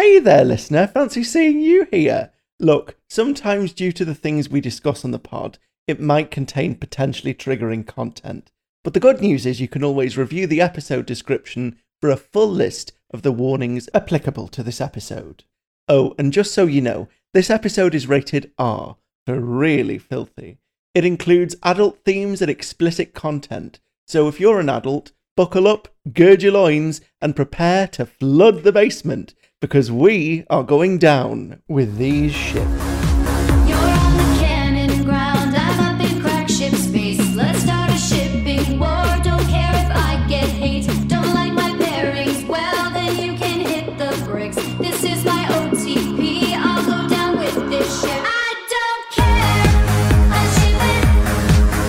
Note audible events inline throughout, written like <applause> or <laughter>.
Hey there, listener. Fancy seeing you here. Look, sometimes due to the things we discuss on the pod, it might contain potentially triggering content. But the good news is you can always review the episode description for a full list of the warnings applicable to this episode. Oh, and just so you know, this episode is rated R for really filthy. It includes adult themes and explicit content, so if you're an adult, buckle up, gird your loins, and prepare to flood the basement because we are going down with these ships. You're on the canon ground. I'm up in crack ship space. Let's start a shipping war. Don't care if I get hate. Don't like my pairings. Well, then you can hit the bricks. This is my OTP. I'll go down with this ship. I don't care. I ship it.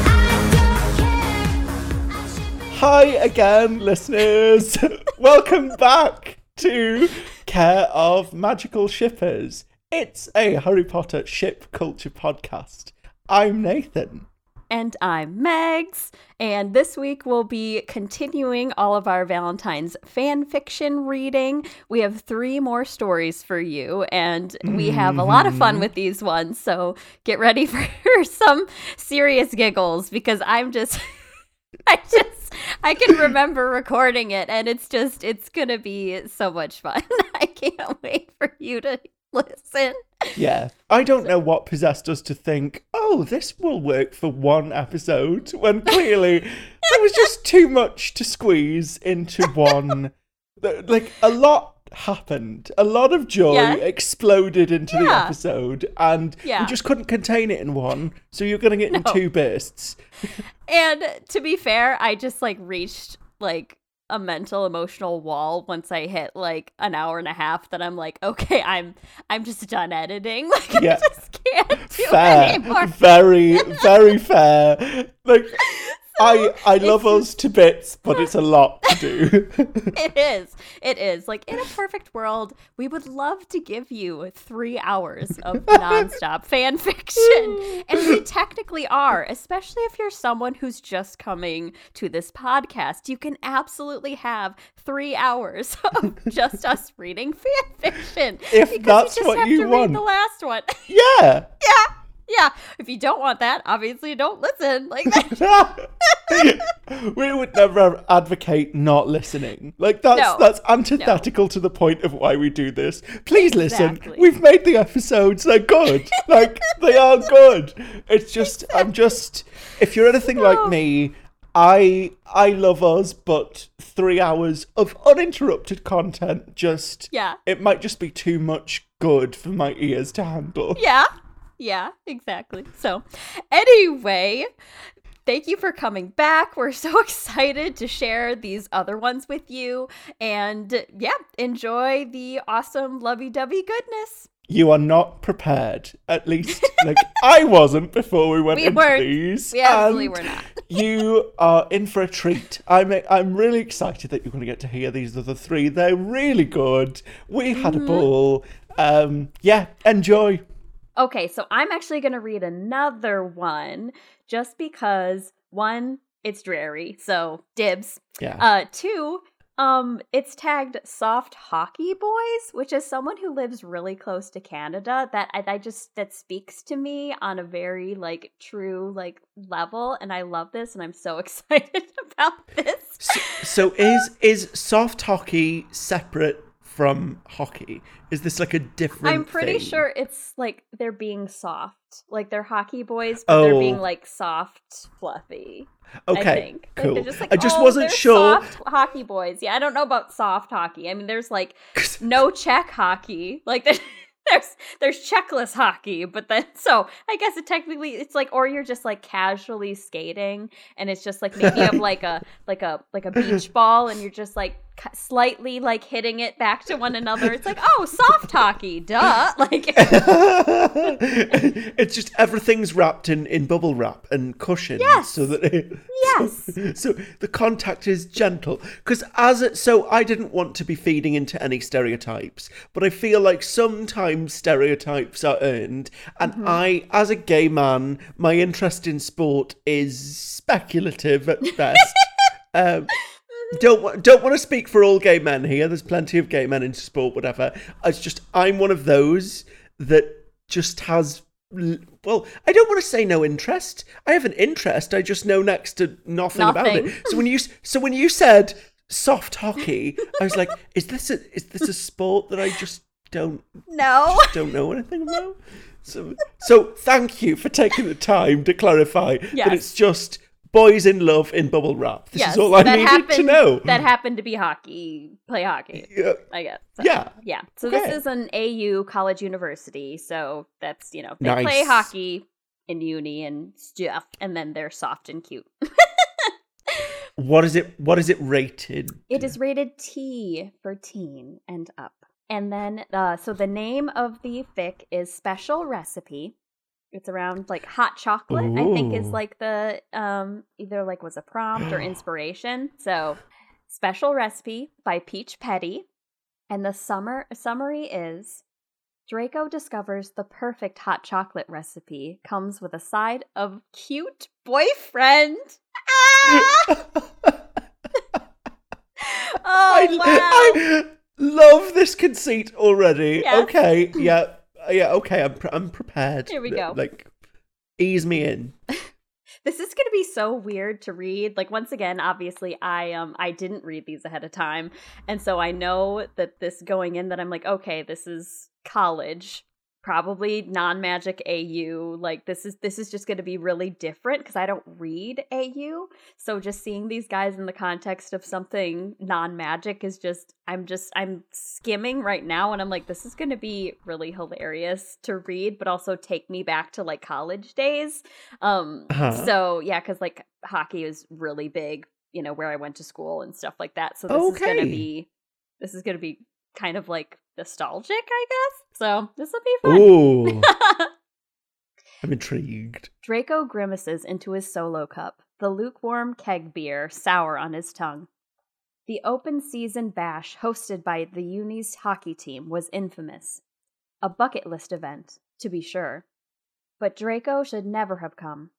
I don't care. I ship it. Hi again, listeners. <laughs> Welcome back to Care of Magical Shippers. It's a Harry Potter ship culture podcast. I'm Nathan. And I'm Megs. And this week we'll be continuing all of our Valentine's fan fiction reading. We have three more stories for you, and we have a lot of fun mm-hmm. with these ones. So get ready <laughs> for some serious giggles because I'm just. <laughs> I just <laughs> I can remember recording it and it's just it's gonna be so much fun. <laughs> I can't wait for you to listen. Yeah, I don't know what possessed us to think, oh, this will work for one episode, when clearly there was just too much to squeeze into one. <laughs> Like, a lot happened. A lot of joy Yeah. exploded into the episode, and Yeah. we just couldn't contain it in one, so you're getting it in <laughs> two bursts. <laughs> And to be fair, I just like reached like a mental emotional wall once I hit like an hour and a half that I'm like, okay, I'm I'm just done editing. <laughs> Like Yeah. I just can't do Fair. anymore. Very, very fair. Like, I, I love us to bits, but it's a lot to do. <laughs> It is. It is. Like in a perfect world, we would love to give you three hours of <laughs> nonstop fan fiction. And we <laughs> technically are, especially if you're someone who's just coming to this podcast. You can absolutely have three hours of just us reading fan fiction. If because that's you just what have you to want. read the last one. yeah. yeah. Yeah. If you don't want that, obviously don't listen. Like <laughs> we would never advocate not listening. Like that's No. that's antithetical to the point of why we do this. Please listen. Exactly. We've made the episodes. They're good. like they are good. It's just I'm just if you're anything like me, I I love us, but three hours of uninterrupted content just Yeah. it might just be too much good for my ears to handle. Yeah. Yeah, exactly. So, anyway, thank you for coming back. We're so <laughs> excited to share these other ones with you. And yeah, enjoy the awesome lovey dovey goodness. you are not prepared. At least, like I wasn't before we went We into weren't. these. We absolutely were not. <laughs> you are in for a treat. I'm I'm really excited that you're going to get to hear these other three. They're really good. We had Mm-hmm. a ball. Um, yeah, enjoy. Okay, so I'm actually going to read another one just because one, it's dreary. So, dibs. Yeah. Uh, two, um, it's tagged soft hockey boys, which is someone who lives really close to Canada. That I, I just that speaks to me on a very like true like level, and I love this, and I'm so <laughs> excited about this. so, so is is soft hockey separate from hockey? Is this like a different? I'm pretty thing? sure it's like they're being soft, like they're hockey boys, but they're being Oh. like soft, fluffy. Okay, I think. Like, cool. they're just like, I just "Oh, wasn't sure. Soft hockey boys. Yeah, I don't know about soft hockey. I mean, there's like <laughs> no check hockey. Like <laughs> there's there's there's checkless hockey, but then <laughs> so I guess it technically it's like or you're just like casually skating and it's just like maybe you have like a like a like a beach ball and you're just like slightly like hitting it back to one another. It's like, "Oh, soft hockey." Duh. <laughs> Like <laughs> <laughs> it's just everything's wrapped in, in bubble wrap and cushion, Yes. so that it, Yes. so, so the contact is gentle because as it so i didn't want to be feeding into any stereotypes but i feel like sometimes stereotypes are earned and Mm-hmm. i as a gay man my interest in sport is speculative at best um, don't don't want to speak for all gay men here. There's plenty of gay men into sport, whatever. It's just I'm one of those that just has well, I don't want to say no interest. I have an interest. I just know next to nothing, about it. So when you so when you said soft hockey, I was like, is this a is this a sport that I just don't No. don't know anything about? So so thank you for taking the time to clarify Yes. that it's just boys in love in bubble wrap. This yes, is all I needed happened, to know. That happened to be hockey. Play hockey, Yeah. I guess. So, Yeah. Yeah. So Okay. this is an AU college university. So that's, you know, they Nice. play hockey in uni and stuff, and then they're soft and cute. <laughs> What is it? What is it rated? It is rated T for teen and up. And then, uh, so the name of the fic is Special Recipe. It's around like hot chocolate, I think is like the, um, either like was a prompt or <gasps> inspiration. So, Special Recipe by Peach Petty. And the summer summary is Draco discovers the perfect hot chocolate recipe comes with a side of cute boyfriend. Ah! <laughs> <laughs> oh, I, wow. I love this conceit already. Yes. Okay, yeah, yeah. Okay, I'm pre- I'm prepared. Here we go. Like, ease me in. <laughs> this is going to be so weird to read like once again obviously i um i didn't read these ahead of time and so i know that this going in that i'm like okay this is college probably non-magic au like this is this is just going to be really different because i don't read au so just seeing these guys in the context of something non-magic is just i'm just i'm skimming right now and i'm like this is going to be really hilarious to read but also take me back to like college days um Uh-huh. so yeah cuz like hockey is really big you know where i went to school and stuff like that so this is going to Okay. be this is going to be kind of like nostalgic i guess so this will be fun Ooh, <laughs> I'm intrigued. Draco grimaces into his solo cup, the lukewarm keg beer sour on his tongue. The open season bash hosted by the Uni's hockey team was infamous. A bucket list event, to be sure. But Draco should never have come.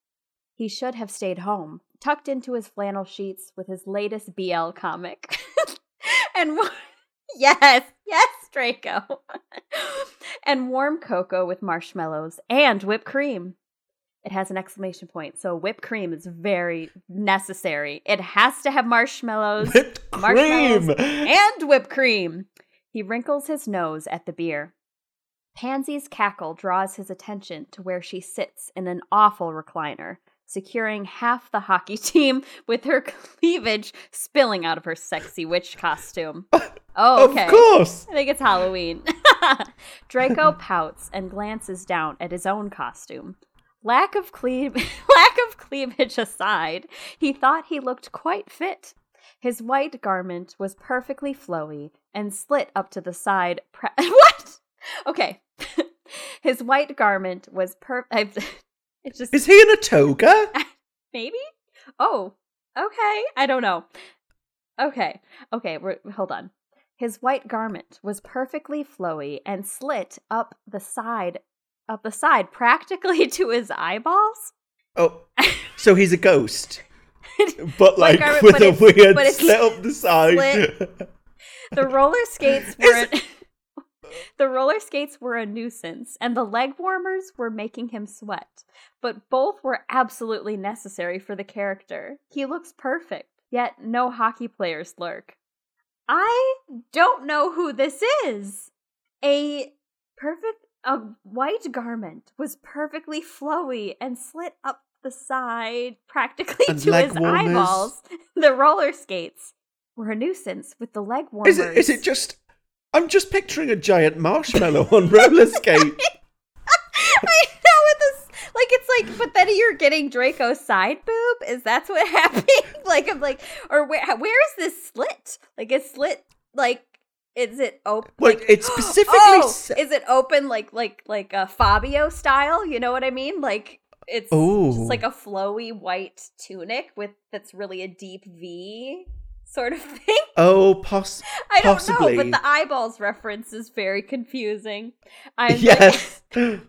He should have stayed home, tucked into his flannel sheets with his latest BL comic. <laughs> and <laughs> yes, yes, Draco. and warm cocoa with marshmallows and whipped cream. It has an exclamation point, so whipped cream is very necessary. It has to have marshmallows Whipped marshmallows, cream. and whipped cream. He wrinkles his nose at the beer. Pansy's cackle draws his attention to where she sits in an awful recliner, securing half the hockey <laughs> team with her <laughs> cleavage spilling out of her sexy witch <laughs> costume. Oh, okay. Of course. I think it's Halloween. Draco pouts and glances down at his own costume. Lack of cleave lack of cleavage aside, he thought he looked quite fit. His white garment was perfectly flowy and slit up to the side. Pre- what? Okay. His white garment was per. It's just Is he in a toga? <laughs> maybe. Oh, okay. I don't know. Okay, okay. We're, hold on. His white garment was perfectly flowy and slit up the side, up the side, practically <laughs> to his eyeballs. Oh, so he's a ghost, <laughs> but like garment, with but a weird but it's slit up the side. The roller skates were. The roller skates were a nuisance, and the leg warmers were making him sweat. But both were absolutely necessary for the character. He looks perfect, yet no hockey players lurk. I don't know who this is. A perfect, a white garment was perfectly flowy and slit up the side practically And to his warmers. eyeballs. The roller skates were a nuisance with the leg warmers. is it? Is it just? I'm just picturing a giant marshmallow on roller skates. <laughs> I know with this, like it's like, but then you're getting Draco's side boob. Is that's what <laughs> happened? like I'm like, or where? Where is this slit? Like is slit like? Is it open? Wait, like, it's specifically Oh, is it open like like like a Fabio style? You know what I mean? Like it's Ooh. just like a flowy white tunic with that's really a deep V sort of thing. <laughs> Oh, poss- I don't Possibly. know, but the eyeballs reference is very confusing. I'm yes. <laughs>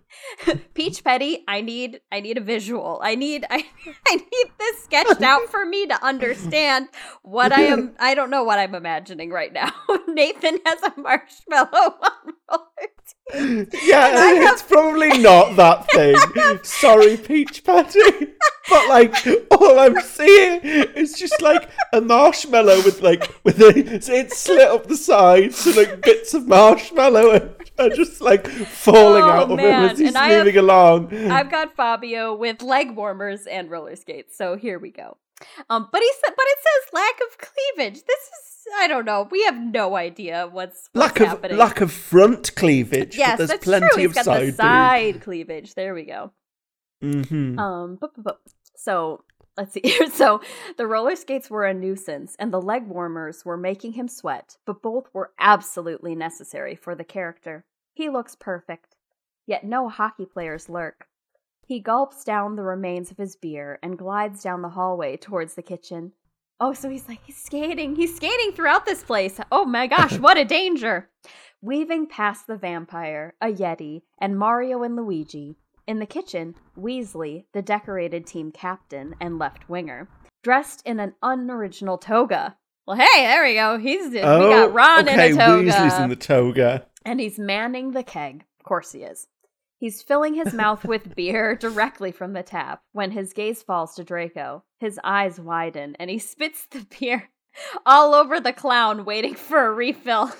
Peach Petty, I need I need a visual. I need <laughs> I, I need this sketched <laughs> out for me to understand what I am I don't know what I'm imagining right now. Nathan has a marshmallow on roller yeah, have- it's probably not that thing. Sorry, Peach Patty. But like, all I'm seeing is just like a marshmallow with like with it, it's slit up the sides, so like bits of marshmallow are, are just like falling Oh, out of man, as he's and I have- moving along. I've got Fabio with leg warmers and roller skates, so here we go. Um, but he said, but it says lack of cleavage. This is, I don't know. We have no idea what's, what's lack of happening. lack of front cleavage, yes, but there's that's plenty true. He's of got side. the side cleavage. There we go. Mm-hmm. Um, bup, bup, bup. so let's see here. <laughs> So the roller skates were a nuisance, and the leg warmers were making him sweat, but both were absolutely necessary for the character. He looks perfect, yet no hockey players lurk. He gulps down the remains of his beer and glides down the hallway towards the kitchen. Oh, so he's like, he's skating. He's skating throughout this place. Oh my gosh, what a danger. <laughs> Weaving past the vampire, a Yeti, and Mario and Luigi, in the kitchen, Weasley, the decorated team captain and left winger, dressed in an unoriginal toga. Well, hey, there we go. He's we got oh, Ron Oh, okay, in a toga, Weasley's in the toga. and he's manning the keg. Of course he is. He's filling his mouth with beer <laughs> directly from the tap when his gaze falls to Draco. His eyes widen and he spits the beer all over the clown, waiting for a refill.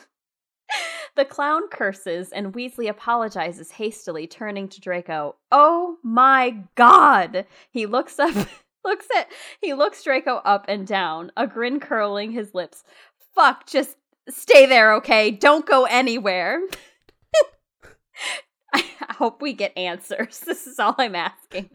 <laughs> the clown curses and Weasley apologizes hastily, turning to Draco. Oh my god! He looks up, <laughs> looks at, he looks Draco up and down, a grin curling his lips. Fuck, just stay there, okay? Don't go anywhere. <laughs> I hope we get answers. <laughs> This is all I'm asking.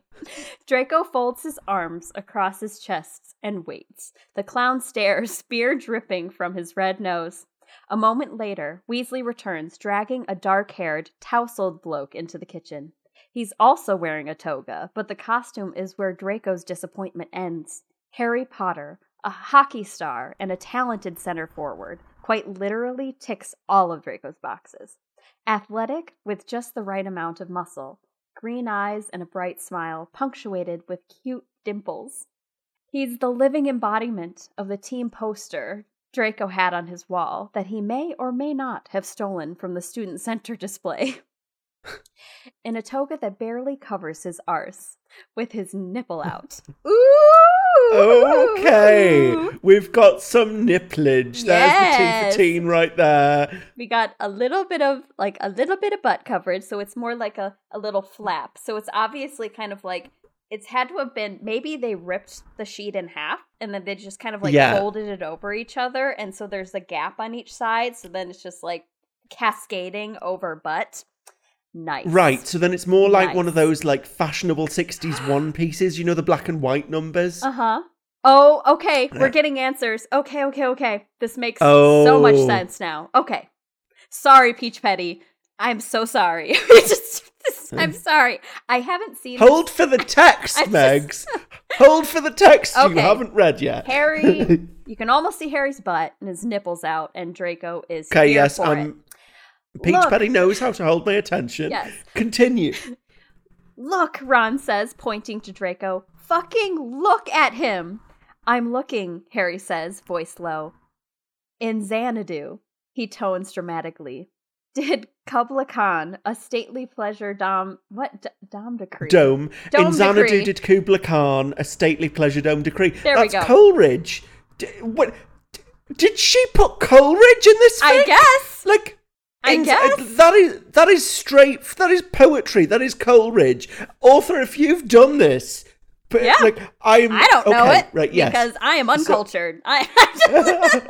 Draco folds his arms across his chest and waits. The clown stares, <laughs> spear dripping from his red nose. A moment later, Weasley returns, dragging a dark haired, tousled bloke into the kitchen. He's also wearing a toga, but the costume is where Draco's disappointment ends. Harry Potter, a hockey star and a talented center forward, quite literally ticks all of Draco's boxes. Athletic, with just the right amount of muscle, green eyes and a bright smile, punctuated with cute dimples. He's the living embodiment of the team poster Draco had on his wall that he may or may not have stolen from the student center <laughs> display. In a toga that barely covers his arse, with his nipple out. <laughs> Ooh! Okay, we've got some nipplage. There's the Yes. T for teen right there. we got a little bit of like a little bit of butt coverage so it's more like a, a little flap so it's obviously kind of like it's had to have been maybe they ripped the sheet in half and then they just kind of like Yeah. folded it over each other and so there's a gap on each side so then it's just like cascading over butt nice Right, so then it's more like one of those like fashionable 60s one <gasps> pieces, you know, the black and white numbers? uh-huh oh okay we're getting answers okay okay okay this makes so much Oh. sense now okay sorry peach petty i'm so sorry <laughs> Just- i'm <laughs> sorry i haven't seen this- Hold for the <laughs> text, just- Megs. Hold for the text you haven't read yet. harry you can almost see harry's butt and his nipples out and draco is Okay, yes, I'm. it. Peach Look. Petty knows how to hold my attention. Yes. Continue. <laughs> Look, Ron says, pointing to Draco. Fucking look at him. I'm looking, Harry says, voice low. In Xanadu, he tones dramatically. Did Kubla Khan, a stately pleasure dom what D- dom decree? Dome. Dome In Xanadu decree. did Kubla Khan a stately pleasure dome decree. There we That's go. Coleridge. D- what? d- Did she put Coleridge in this I guess. Like, I in- guess. Uh, that is that is straight. That is poetry. That is Coleridge. Author, if you've done this, but Yeah. like I'm. I don't know it Right? Yes. because I am uncultured. <laughs> I <laughs>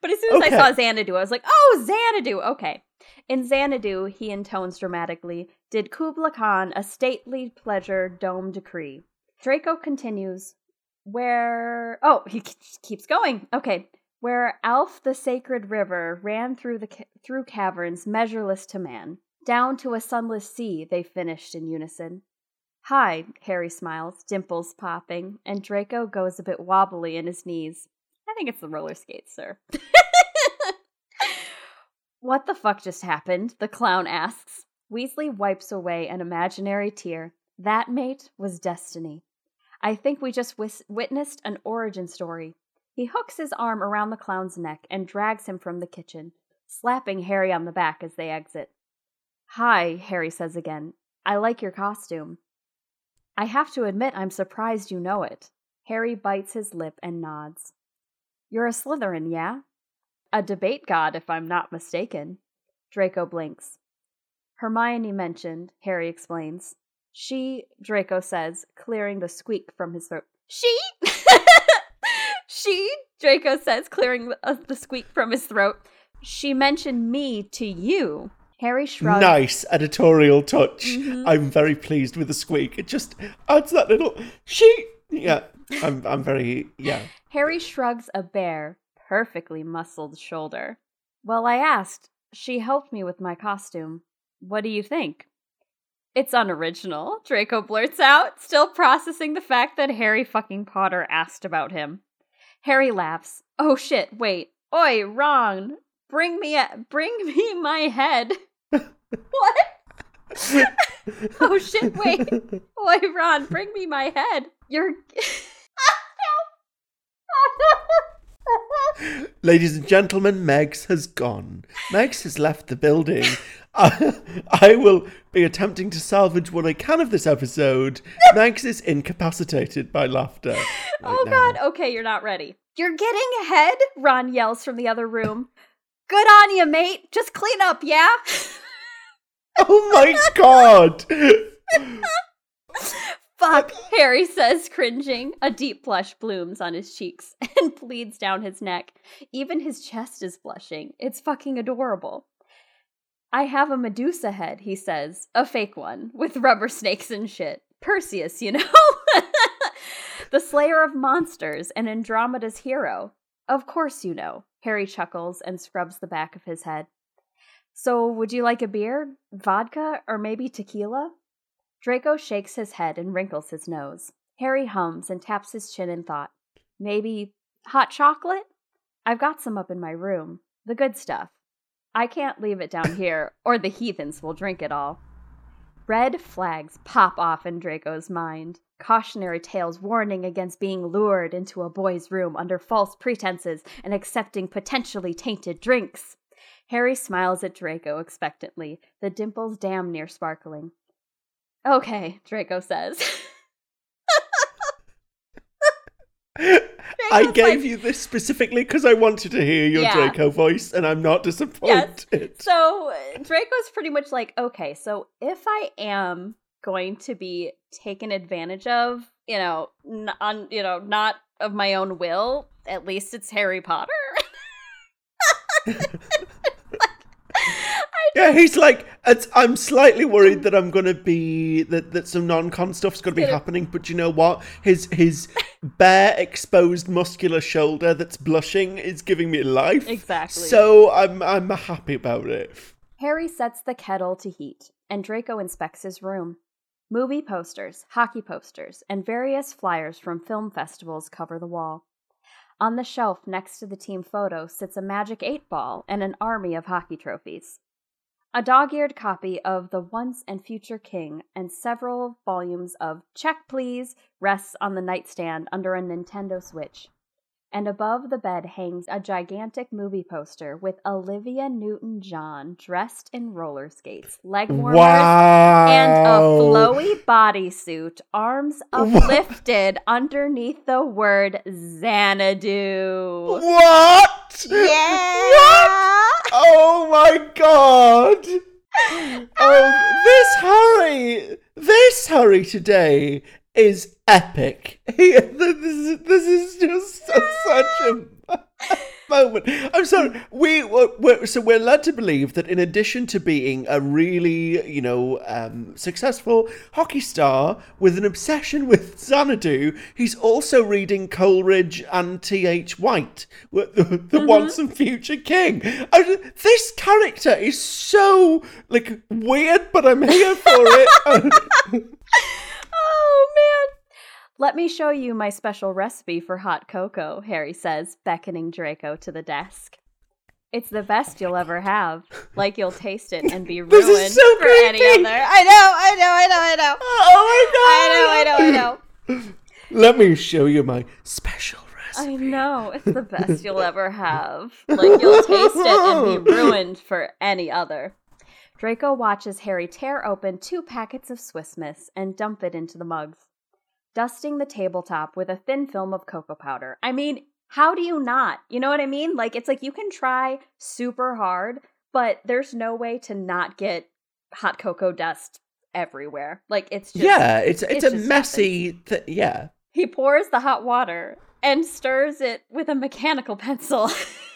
But as soon as Okay. I saw Xanadu, I was like, oh, Xanadu. Okay. In Xanadu, he intones dramatically, did Kubla Khan a stately pleasure dome decree. Draco continues, where. Oh, he keeps going. Okay. Where Alph the sacred river ran through the ca- through caverns measureless to man, down to a sunless sea, they finished in unison. Hi, Harry smiles, dimples popping, and Draco goes a bit wobbly in his knees. I think it's the roller skates, sir. <laughs> what the fuck just happened? The clown asks. Weasley wipes away an imaginary tear. That, mate, was destiny. I think we just wis- witnessed an origin story. He hooks his arm around the clown's neck and drags him from the kitchen, slapping Harry on the back as they exit. Hi, Harry says again. I like your costume. I have to admit, I'm surprised you know it. Harry bites his lip and nods. You're a Slytherin, yeah? A debate god, if I'm not mistaken. Draco blinks. Hermione mentioned, Harry explains. She, Draco says, clearing the squeak from his throat. She? <laughs> she, Draco says, clearing the, uh, the squeak from his throat. She mentioned me to you. Harry shrugs. Nice editorial touch. Mm-hmm. I'm very pleased with the squeak. It just adds that little she. Yeah, I'm. I'm very. Yeah. Harry shrugs a bare, perfectly muscled shoulder. Well, I asked. She helped me with my costume. What do you think? It's unoriginal, Draco blurts out, still processing the fact that Harry fucking Potter asked about him. Harry laughs. Oh shit, wait. Oi, Ron, bring me a- bring <laughs> me my head. <laughs> what? <laughs> oh shit, wait. Oi, Ron, bring me my head. You're Ladies and gentlemen, Megs has gone. Megs has left the building. <laughs> I, I will be attempting to salvage what I can of this episode. Megs is incapacitated by laughter. <laughs> right Oh now. god, okay, you're not ready. You're getting ahead, Ron yells from the other room. Good on you, mate. Just clean up, yeah? Oh my god! <laughs> Fuck, Harry says, cringing. A deep blush blooms on his cheeks <laughs> and bleeds down his neck. Even his chest is blushing. It's fucking adorable. I have a Medusa head, he says. A fake one, with rubber snakes and shit. Perseus, you know? <laughs> the slayer of monsters and Andromeda's hero. Of course you know. Harry chuckles and scrubs the back of his head. So, would you like a beer, vodka, or maybe tequila? Draco shakes his head and wrinkles his nose. Harry hums and taps his chin in thought. Maybe hot chocolate? I've got some up in my room. The good stuff. I can't leave it down here, or the heathens will drink it all. Red flags pop off in Draco's mind. Cautionary tales warning against being lured into a boy's room under false pretenses and accepting potentially tainted drinks. Harry smiles at Draco expectantly, the dimples damn near sparkling. Okay, Draco says. <laughs> I gave like- you this specifically because I wanted to hear your Yeah. Draco voice, and I'm not disappointed. So uh, Draco's pretty much like, okay, so if I am going to be taken advantage of, you know, n- on, you know, not of my own will, at least it's Harry Potter. <laughs> <laughs> Yeah, he's like, it's, I'm slightly worried that I'm gonna be that, that some non-con stuff's gonna be happening. But you know what? His his <laughs> bare exposed muscular shoulder that's blushing is giving me life. Exactly. So I'm I'm happy about it. Harry sets the kettle to heat, and Draco inspects his room. Movie posters, hockey posters, and various flyers from film festivals cover the wall. On the shelf next to the team photo sits a Magic 8 ball and an army of hockey trophies. A dog eared copy of The Once and Future King and several volumes of Check Please rests on the nightstand under a Nintendo Switch. And above the bed hangs a gigantic movie poster with Olivia Newton John dressed in roller skates, leg warmers, Wow. and a flowy bodysuit, arms <laughs> uplifted underneath the word Xanadu. What? Yeah. What? Oh my god. Oh, this Harry, this Harry today is epic. <laughs> This, is, this is just such a <laughs> moment. I'm sorry. We we're, so we're led to believe that in addition to being a really you know um, successful hockey star with an obsession with Xanadu, he's also reading Coleridge and T. H. White, the, the Mm-hmm. once and future king. I, this character is so like weird, but I'm here for it. <laughs> Oh man. Let me show you my special recipe for hot cocoa, Harry says, beckoning Draco to the desk. It's the best you'll ever have. Like you'll taste it and be ruined <laughs> This is so for any creepy. other. I know, I know, I know, I know. <laughs> Oh, oh my god! I know, I know, I know. <laughs> Let me show you my special recipe. I know. It's the best you'll ever have. Like you'll taste it and be ruined for any other. Draco watches Harry tear open two packets of Swiss Miss and dump it into the mugs, dusting the tabletop with a thin film of cocoa powder. I mean, how do you not? You know what I mean? Like it's like you can try super hard, but there's no way to not get hot cocoa dust everywhere. Like it's just yeah, it's it's, it a messy. Th- yeah. He pours the hot water and stirs it with a mechanical pencil.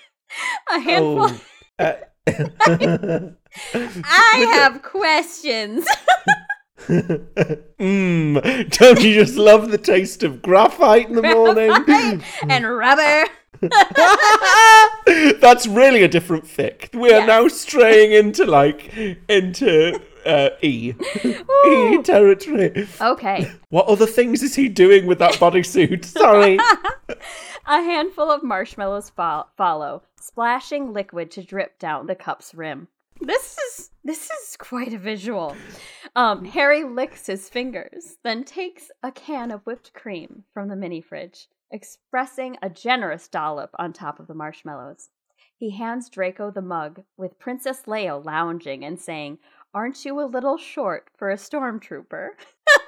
<laughs> a handful. Oh. uh, <laughs> <laughs> I have questions. <laughs> mm, don't you just love the taste of graphite in the morning? <laughs> and rubber. <laughs> That's really a different fic. We are now straying into like into uh, E E territory. Okay. What other things is he doing with that bodysuit? Sorry. A handful of marshmallows fo- follow, splashing liquid to drip down the cup's rim. This is this is quite a visual. Um, Harry licks his fingers, then takes a can of whipped cream from the mini fridge, expressing a generous dollop on top of the marshmallows. He hands Draco the mug, with Princess Leia lounging and saying, Aren't you a little short for a stormtrooper?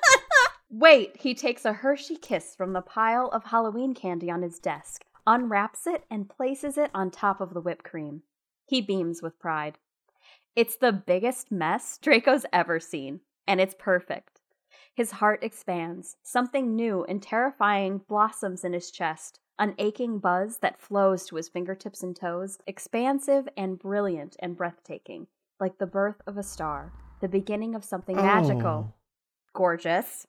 <laughs> Wait, he takes a Hershey kiss from the pile of Halloween candy on his desk, unwraps it, and places it on top of the whipped cream. He beams with pride. It's the biggest mess Draco's ever seen, and it's perfect. His heart expands. Something new and terrifying blossoms in his chest, an aching buzz that flows to his fingertips and toes, expansive and brilliant and breathtaking, like the birth of a star, the beginning of something magical. Oh. Gorgeous.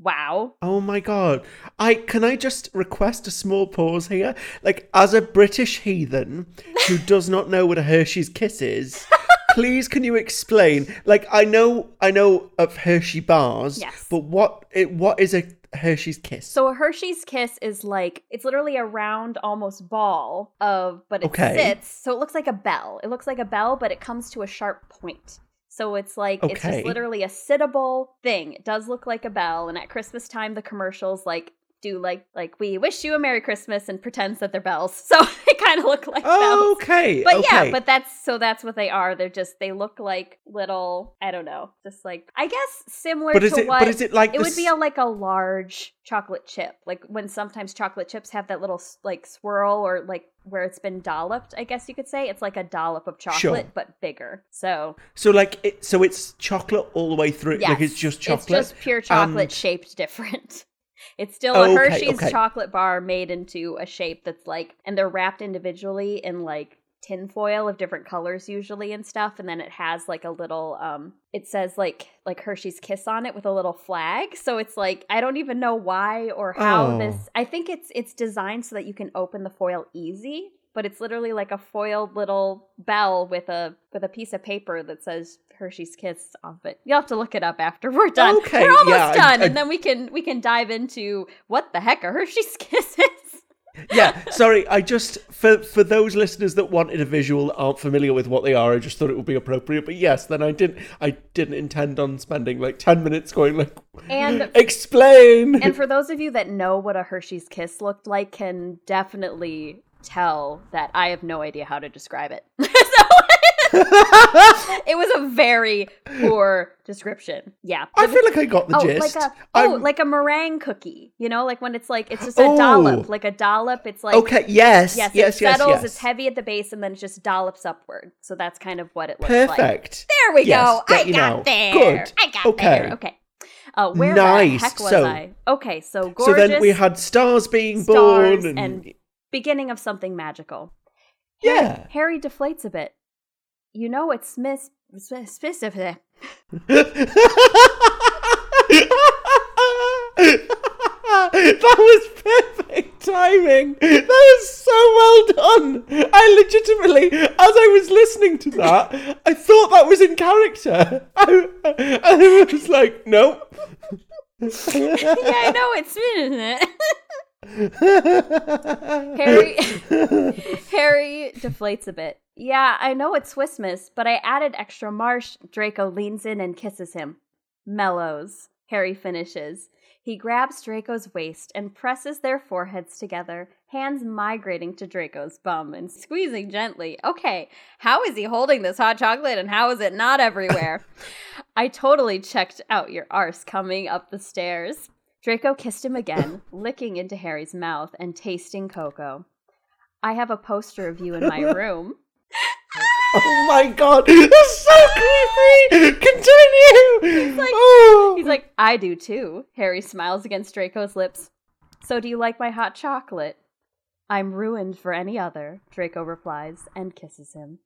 Wow. Oh my god. I can I just request a small pause here? Like as a British heathen who does not know what a Hershey's kiss is, <laughs> please can you explain? Like I know I know of Hershey bars, Yes. but what it what is a Hershey's kiss? So a Hershey's Kiss is like it's literally a round, almost ball of, but it Okay. sits. So it looks like a bell. It looks like a bell, but it comes to a sharp point. So it's like it's just literally a sittable thing. It does look like a bell, and at Christmas time, the commercials like do like like we wish you a Merry Christmas and pretends that they're bells. <laughs> So they kind of look like bells. okay. But okay. yeah, but that's so that's what they are. They're just they look like little I don't know, just like I guess similar But is to it what but is it like it would be a, like a large chocolate chip, like when sometimes chocolate chips have that little like swirl or like where it's been dolloped. I guess you could say it's like a dollop of chocolate, Sure. but bigger. So So like it so it's chocolate all the way through yes, like it's just chocolate. It's just pure chocolate and- shaped different. It's still a Hershey's okay. chocolate bar made into a shape that's like, and they're wrapped individually in like tin foil of different colors usually and stuff and then it has like a little um it says like like Hershey's kiss on it with a little flag so it's like I don't even know why or how Oh. this I think it's it's designed so that you can open the foil easy but it's literally like a foiled little bell with a with a piece of paper that says Hershey's Kiss off it. You'll have to look it up after we're done. Okay, we're almost yeah, I- done, I- and then we can we can dive into what the heck a Hershey's <laughs> Kiss is. yeah, sorry. I just for for those listeners that wanted a visual that aren't familiar with what they are, I just thought it would be appropriate. But yes, then I didn't. I didn't intend on spending like ten minutes going like And <gasps> explain. and for those of you that know what a Hershey's Kiss looked like, can definitely tell that I have no idea how to describe it. <laughs> so <laughs> it was a very poor description. Yeah. I feel like I got the oh, gist. like a oh, I'm- like a meringue cookie. You know, like when it's like it's just a Oh. dollop, like a dollop. It's like okay. Yes. yes, Yes. it Yes. settles. Yes. It's heavy at the base, and then it just dollops upward. So that's kind of what it looks like. Perfect. There we Yes, go. I got now. there. Good. I got Okay. there. Okay. Uh, where Nice. the heck was So- I? Okay, so gorgeous. So then we had stars being stars born, and, and beginning of something magical. yeah. Harry deflates a bit. You know it's Smith. Specific. that was perfect timing. That was so well done. I legitimately, as I was listening to that, I thought that was in character. <laughs> I, I was like, nope. <laughs> yeah, I know it's sweet, isn't it? <laughs> <laughs> Harry <laughs> Harry deflates a bit. Yeah, I know it's Swiss Miss, but I added extra marsh. Draco leans in and kisses him. Mellows. Harry finishes. He grabs Draco's waist and presses their foreheads together, hands migrating to Draco's bum and squeezing gently. Okay, how is he holding this hot chocolate and how is it not everywhere? <laughs> I totally checked out your arse coming up the stairs. Draco kissed him again, <laughs> licking into Harry's mouth and tasting cocoa. I have a poster of you in my <laughs> room. Oh my god, that's so creepy! Continue! He's like- oh. He's like, I do too. Harry smiles against Draco's lips. So do you like my hot chocolate? I'm ruined for any other, Draco replies and kisses him.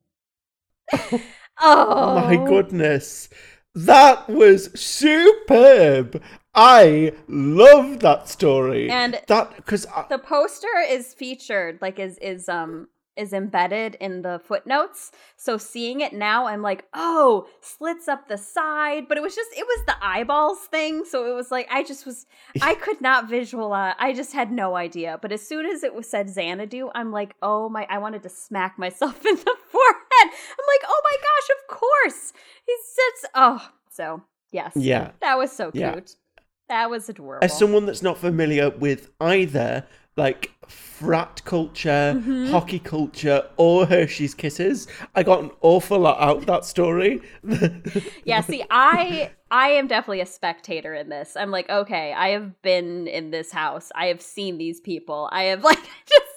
oh <laughs> Oh my oh. goodness. That was superb. I love that story. And that because the poster is featured, like is is um is embedded in the footnotes. So seeing it now, I'm like, oh, slits up the side. But it was just it was the eyeballs thing. So it was like I just was <laughs> I could not visualize. I just had no idea. But as soon as it was said Xanadu, I'm like, oh my! I wanted to smack myself <laughs> in the forehead. I'm like, oh my gosh, of course. He sits. Oh, so yes, yeah. that was so cute. Yeah. That was adorable. As someone that's not familiar with either like frat culture, Mhm. hockey culture, or Hershey's Kisses, I got an awful lot out of that story. <laughs> yeah see i i am definitely a spectator in this i'm like okay i have been in this house i have seen these people i have <laughs> like just like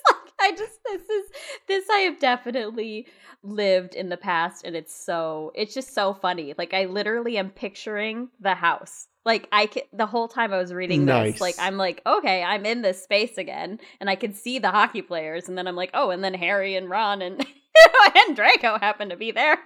i just this is this i have definitely lived in the past and it's so it's just so funny. Like i literally am picturing the house. Like i can, the whole time i was reading Nice. this like i'm like okay i'm in this space again and i can see the hockey players and then i'm like oh and then harry and ron and <laughs> and draco happen to be there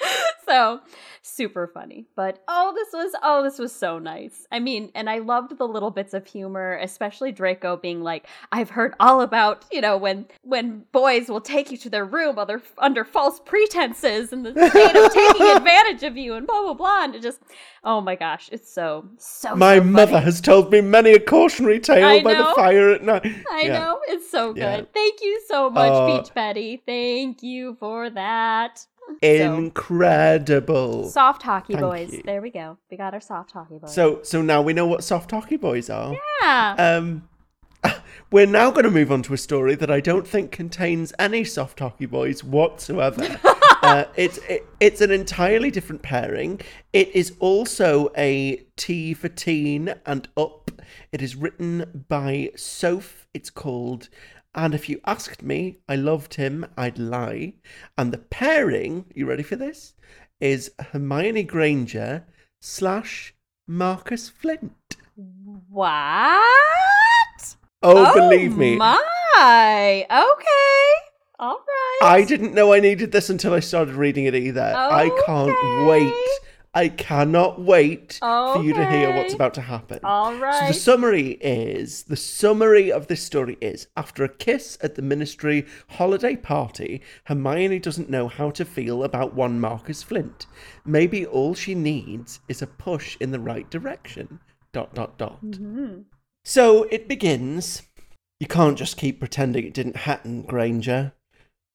<laughs> so super funny but oh this was oh this was so nice i mean and i loved the little bits of humor especially draco being like i've heard all about you know when when boys will take you to their room other under false pretenses and the <laughs> state of taking advantage of you and blah blah blah and it just oh my gosh it's so so My so mother has told me many a cautionary tale I by the fire at night. I Yeah. know it's so good. Yeah. Thank you so much, Uh, Peach Betty. Thank you for that. <laughs> Incredible. Soft hockey Thank boys. you. There we go. We got our soft hockey boys. So so now we know what soft hockey boys are. yeah. Um, <laughs> we're now going to move on to a story that I don't think contains any soft hockey boys whatsoever. <laughs> uh, it's it, it's an entirely different pairing. It is also a T for teen and up. It is written by Soph. It's called. And if you asked me, I loved him, I'd lie. And the pairing, you ready for this? Is Hermione Granger slash Marcus Flint. what? Oh, oh believe me, My. Okay. All right. I didn't know I needed this until I started reading it either. I can't wait. I cannot wait for you to hear what's about to happen. All So the summary is the summary of this story is after a kiss at the ministry holiday party, Hermione doesn't know how to feel about one Marcus Flint. Maybe all she needs is a push in the right direction. Dot dot dot. Mhm. So it begins. You can't just keep pretending it didn't happen, Granger.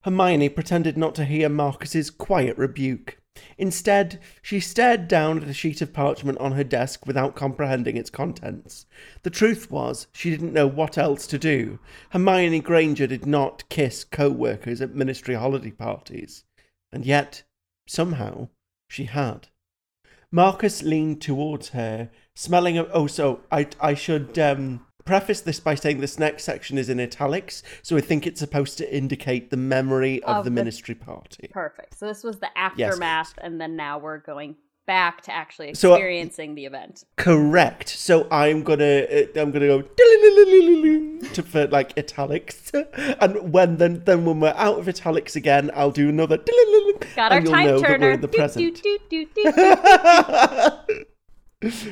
Hermione pretended not to hear Marcus's quiet rebuke. Instead, she stared down at a sheet of parchment on her desk without comprehending its contents. The truth was, she didn't know what else to do. Hermione Granger did not kiss co workers at ministry holiday parties. And yet, somehow, she had. Marcus leaned towards her, smelling of. Oh, so I, I should um, preface this by saying this next section is in italics, so I think it's supposed to indicate the memory of, Of the the- ministry party. Perfect. So this was the aftermath, and then now we're going back to actually So, uh, experiencing the event. Correct. So I'm gonna uh, I'm gonna go to for like italics, and when then then when we're out of italics again, I'll do another. Got our time know that we're turner. in the present.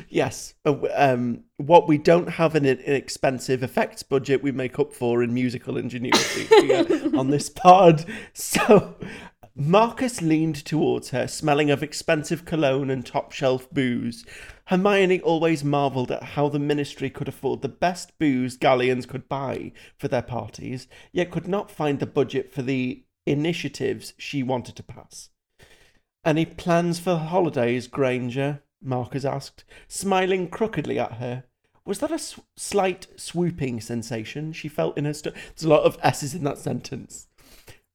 Yes. Uh, Um, what we don't have in an inexpensive effects budget, we make up for in musical ingenuity <laughs> on this pod. So Marcus leaned towards her, smelling of expensive cologne and top shelf booze. Hermione always marvelled at how the ministry could afford the best booze galleons could buy for their parties, yet could not find the budget for the initiatives she wanted to pass. Any plans for holidays, Granger? Marcus asked, smiling crookedly at her. Was that a s- slight swooping sensation she felt in her stomach? There's a lot of S's in that sentence.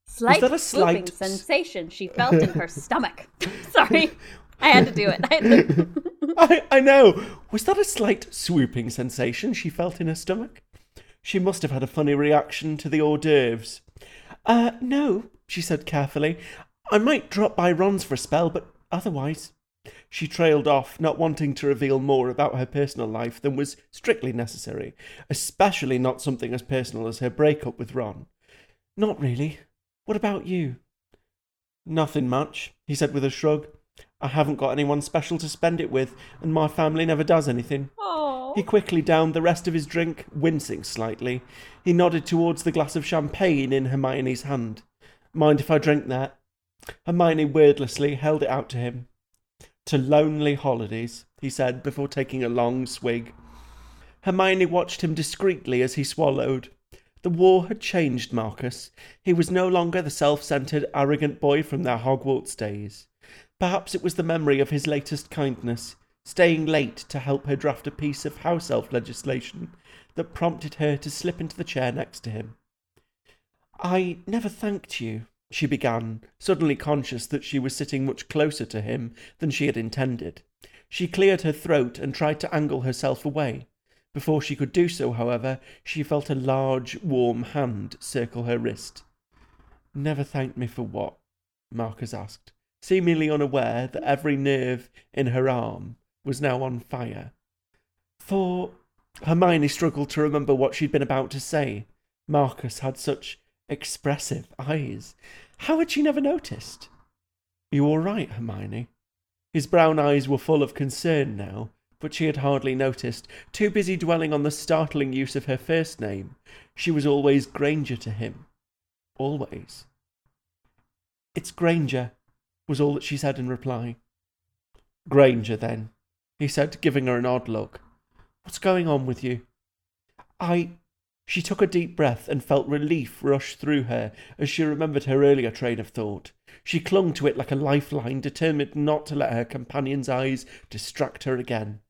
Slight that a swooping slight- sensation she felt in her stomach. <laughs> Sorry, I had to do it. I <laughs> to- I, I know. Was that a slight swooping sensation she felt in her stomach? She must have had a funny reaction to the hors d'oeuvres. Uh, no, she said carefully. I might drop by Ron's for a spell, but otherwise. She trailed off, not wanting to reveal more about her personal life than was strictly necessary, especially not something as personal as her breakup with Ron. Not really. What about you? Nothing much, he said with a shrug. I haven't got anyone special to spend it with, and my family never does anything. oh, He quickly downed the rest of his drink, wincing slightly. He nodded towards the glass of champagne in Hermione's hand. Mind if I drink that? Hermione wordlessly held it out to him. To lonely holidays, he said before taking a long swig. Hermione watched him discreetly as he swallowed. The war had changed Marcus. He was no longer the self centered, arrogant boy from their Hogwarts days. Perhaps it was the memory of his latest kindness, staying late to help her draft a piece of house elf legislation, that prompted her to slip into the chair next to him. I never thanked you, she began, suddenly conscious that she was sitting much closer to him than she had intended. She cleared her throat and tried to angle herself away. Before she could do so, however, she felt a large, warm hand circle her wrist. Never thanked me for what? Marcus asked, seemingly unaware that every nerve in her arm was now on fire. For Hermione struggled to remember what she'd been about to say. Marcus had such expressive eyes. How had she never noticed? You all right, Hermione? His brown eyes were full of concern now, but she had hardly noticed, too busy dwelling on the startling use of her first name. She was always Granger to him. Always. It's Granger, was all that she said in reply. Granger, then, he said, giving her an odd look. What's going on with you? I. She took a deep breath and felt relief rush through her as she remembered her earlier train of thought. She clung to it like a lifeline, determined not to let her companion's eyes distract her again.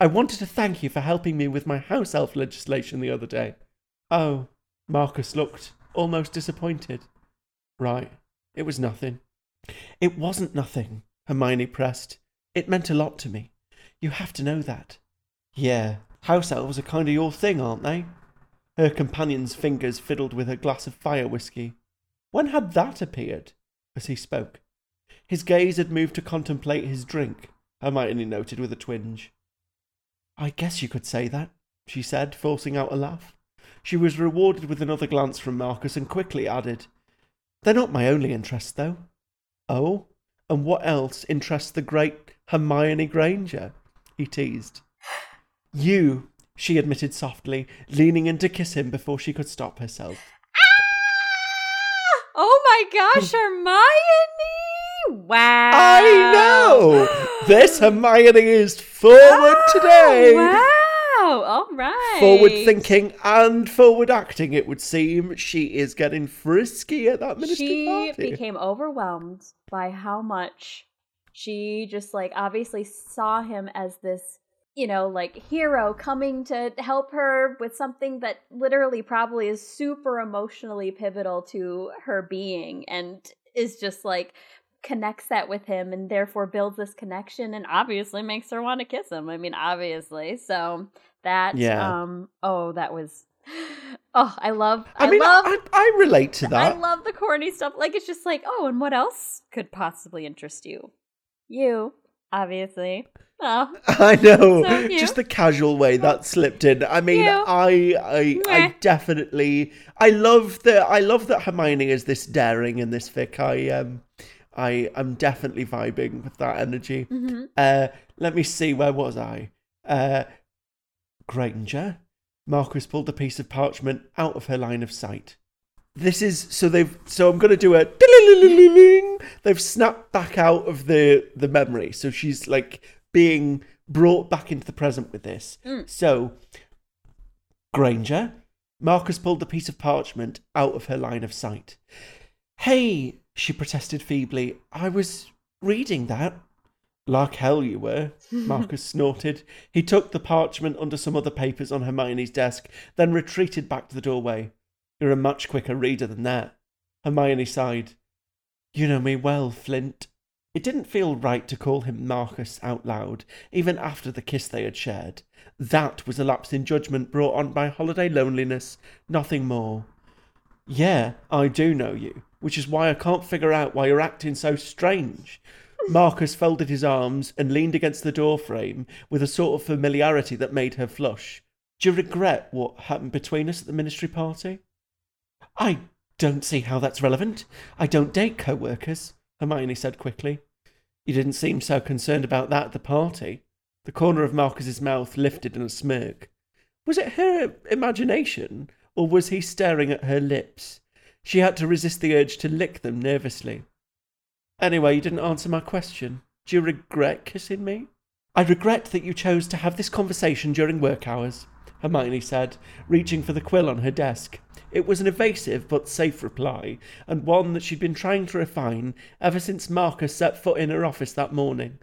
I wanted to thank you for helping me with my house elf legislation the other day. Oh, Marcus looked almost disappointed. Right, it was nothing. It wasn't nothing, Hermione pressed. It meant a lot to me. You have to know that. Yeah, house elves are kind of your thing, aren't they? Her companion's fingers fiddled with her glass of fire whiskey. When had that appeared? As he spoke. His gaze had moved to contemplate his drink, Hermione noted with a twinge. I guess you could say that, she said, forcing out a laugh. She was rewarded with another glance from Marcus and quickly added, They're not my only interest, though. Oh? And what else interests the great Hermione Granger? He teased. You, she admitted softly, leaning in to kiss him before she could stop herself. Ah! oh my gosh, Hermione! Wow. I know! This <gasps> Hermione is forward Oh, today! Wow. All right. Forward thinking and forward acting, it would seem. She is getting frisky at that ministry She party. became overwhelmed by how much she just like obviously saw him as this, you know, like hero coming to help her with something that literally probably is super emotionally pivotal to her being and is just like connects that with him and therefore builds this connection and obviously makes her want to kiss him. I mean, obviously. So that Yeah. um oh, that was <sighs> Oh, I love I mean, love I, I relate to that. I love the corny stuff. Like it's just like, oh, and what else could possibly interest you? You, obviously. Oh, <laughs> I know. So. Just the casual way that slipped in. I mean. I, I, I definitely, I love that. I love that Hermione is this daring and this fic. I, um, I, I'm definitely vibing with that energy. hmm Uh, let me see. Where was I? Uh, Granger. Marcus pulled a piece of parchment out of her line of sight. this is so they've so I'm gonna do a they've snapped back out of the the memory. So she's like being brought back into the present with this. Hmm. So Granger, Marcus pulled the piece of parchment out of her line of sight. Hey, she protested feebly. I was reading that. Like hell you were, <laughs> Marcus snorted. He took the parchment under some other papers on Hermione's desk, then retreated back to the doorway. You're a much quicker reader than that. Hermione sighed. You know me well, Flint. It didn't feel right to call him Marcus out loud, even after the kiss they had shared. That was a lapse in judgment brought on by holiday loneliness, nothing more. Yeah, I do know you, which is why I can't figure out why you're acting so strange. Marcus folded his arms and leaned against the door frame with a sort of familiarity that made her flush. Do you regret what happened between us at the ministry party? I don't see how that's relevant. I don't date co workers, Hermione said quickly. You didn't seem so concerned about that at the party. The corner of Marcus's mouth lifted in a smirk. Was it her imagination, or was he staring at her lips? She had to resist the urge to lick them nervously. Anyway, you didn't answer my question. Do you regret kissing me? I regret that you chose to have this conversation during work hours, Hermione said, reaching for the quill on her desk. It was an evasive but safe reply, and one that she'd been trying to refine ever since Marcus set foot in her office that morning.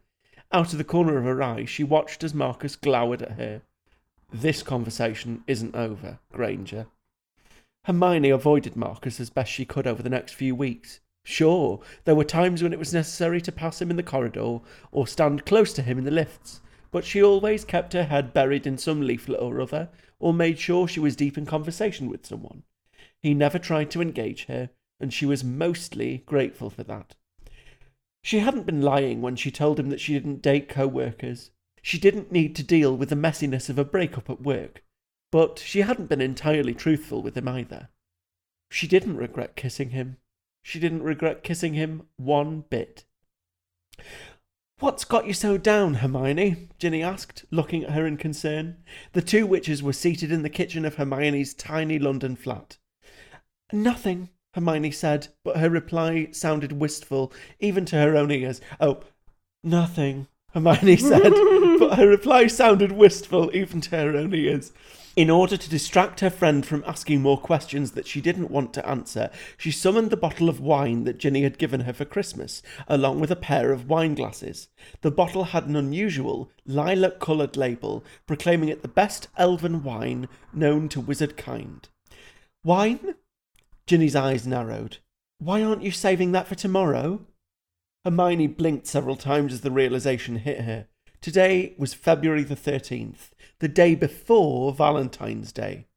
Out of the corner of her eye, she watched as Marcus glowered at her. This conversation isn't over, Granger. Hermione avoided Marcus as best she could over the next few weeks. Sure, there were times when it was necessary to pass him in the corridor or stand close to him in the lifts, but she always kept her head buried in some leaflet or other, or made sure she was deep in conversation with someone. He never tried to engage her, and she was mostly grateful for that. She hadn't been lying when she told him that she didn't date co workers. She didn't need to deal with the messiness of a breakup at work, but she hadn't been entirely truthful with him either. She didn't regret kissing him. She didn't regret kissing him one bit. What's got you so down, Hermione? Ginny asked, looking at her in concern. The two witches were seated in the kitchen of Hermione's tiny London flat. Nothing, Hermione said, but her reply sounded wistful, even to her own ears. Oh, nothing, Hermione said, <laughs> but her reply sounded wistful, even to her own ears. In order to distract her friend from asking more questions that she didn't want to answer, she summoned the bottle of wine that Ginny had given her for Christmas, along with a pair of wine glasses. The bottle had an unusual, lilac coloured label proclaiming it the best elven wine known to wizard kind. Wine? Ginny's eyes narrowed. Why aren't you saving that for tomorrow? Hermione blinked several times as the realization hit her. Today was February the 13th, the day before Valentine's Day.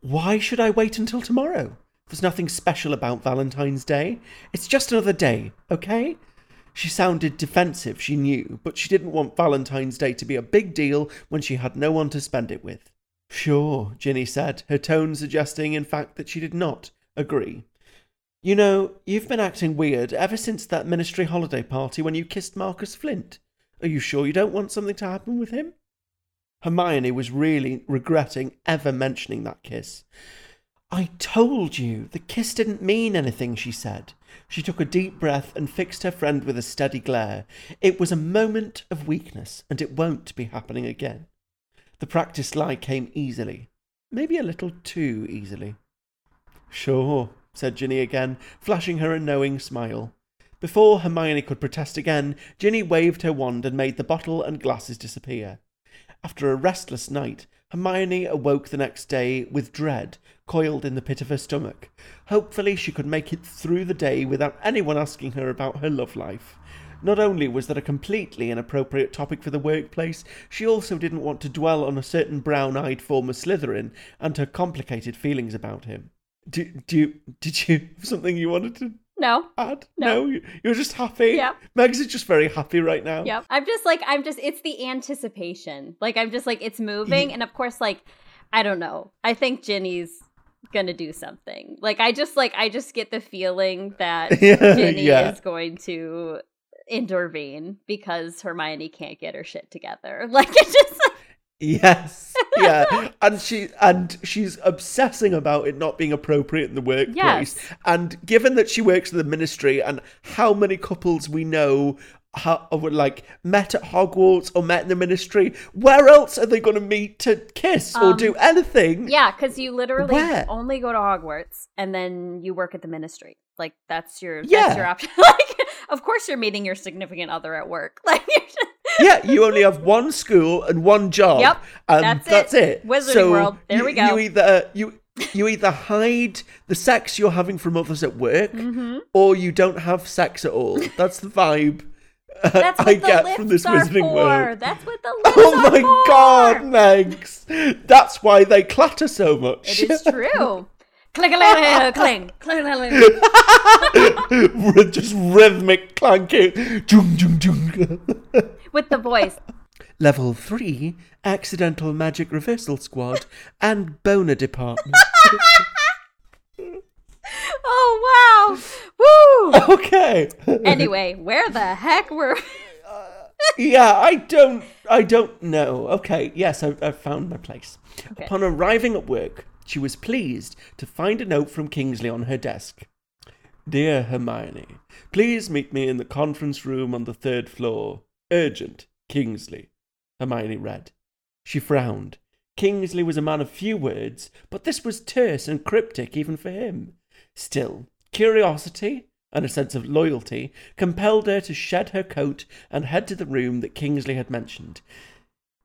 Why should I wait until tomorrow? There's nothing special about Valentine's Day. It's just another day, okay? She sounded defensive, she knew, but she didn't want Valentine's Day to be a big deal when she had no one to spend it with. Sure, Ginny said, her tone suggesting, in fact, that she did not agree. You know, you've been acting weird ever since that ministry holiday party when you kissed Marcus Flint. Are you sure you don't want something to happen with him? Hermione was really regretting ever mentioning that kiss. I told you, the kiss didn't mean anything, she said. She took a deep breath and fixed her friend with a steady glare. It was a moment of weakness, and it won't be happening again. The practiced lie came easily, maybe a little too easily. Sure, said Ginny again, flashing her a knowing smile. Before Hermione could protest again, Ginny waved her wand and made the bottle and glasses disappear. After a restless night, Hermione awoke the next day with dread coiled in the pit of her stomach. Hopefully, she could make it through the day without anyone asking her about her love life. Not only was that a completely inappropriate topic for the workplace, she also didn't want to dwell on a certain brown eyed former Slytherin and her complicated feelings about him. Do, do you, did you have something you wanted to No. add? No. You- You're just happy? Yep. Megs is just very happy right now. Yep. I'm just like I'm just it's the anticipation. Like I'm just like it's moving and of course like I don't know. I think Ginny's going to do something. Like I just like I just get the feeling that <laughs> Yeah, Ginny yeah. is going to intervene because Hermione can't get her shit together. <laughs> Like it just Yes. Yeah, and she and she's obsessing about it not being appropriate in the workplace. Yes. And given that she works in the ministry, and how many couples we know how, were like met at Hogwarts or met in the ministry, where else are they going to meet to kiss or do um, anything? Yeah, because you literally Where? only go to Hogwarts and then you work at the ministry. Like that's your Yeah. that's your option. <laughs> like, of course you're meeting your significant other at work. <laughs> Like, yeah, you only have one school and one job. Yep, and that's that's, it. it. Wizarding So World. There you, we go. You either you you either hide the sex you're having from others at work, <laughs> Mm-hmm. or you don't have sex at all. That's the vibe uh, <laughs> that's what I the get from this wizarding world. That's what the <laughs> lifts Oh my god, Megs! That's why they clatter so much. It is true. Cling, <laughs> a little cling, cling, cling, <laughs> cling, cling. Just rhythmic clanking. Jung, jung, jung. With the voice. Level 3 Accidental Magic Reversal Squad and Boner Department. <laughs> Oh wow! Woo! okay. Anyway, where the heck were? Uh, yeah, I don't I don't know. Okay, yes, I, I found my place. Okay. Upon arriving at work, she was pleased to find a note from Kingsley on her desk. Dear Hermione, please meet me in the conference room on the third floor. Urgent, Kingsley. Hermione read. She frowned. Kingsley was a man of few words, but this was terse and cryptic even for him. Still, curiosity and a sense of loyalty compelled her to shed her coat and head to the room that Kingsley had mentioned.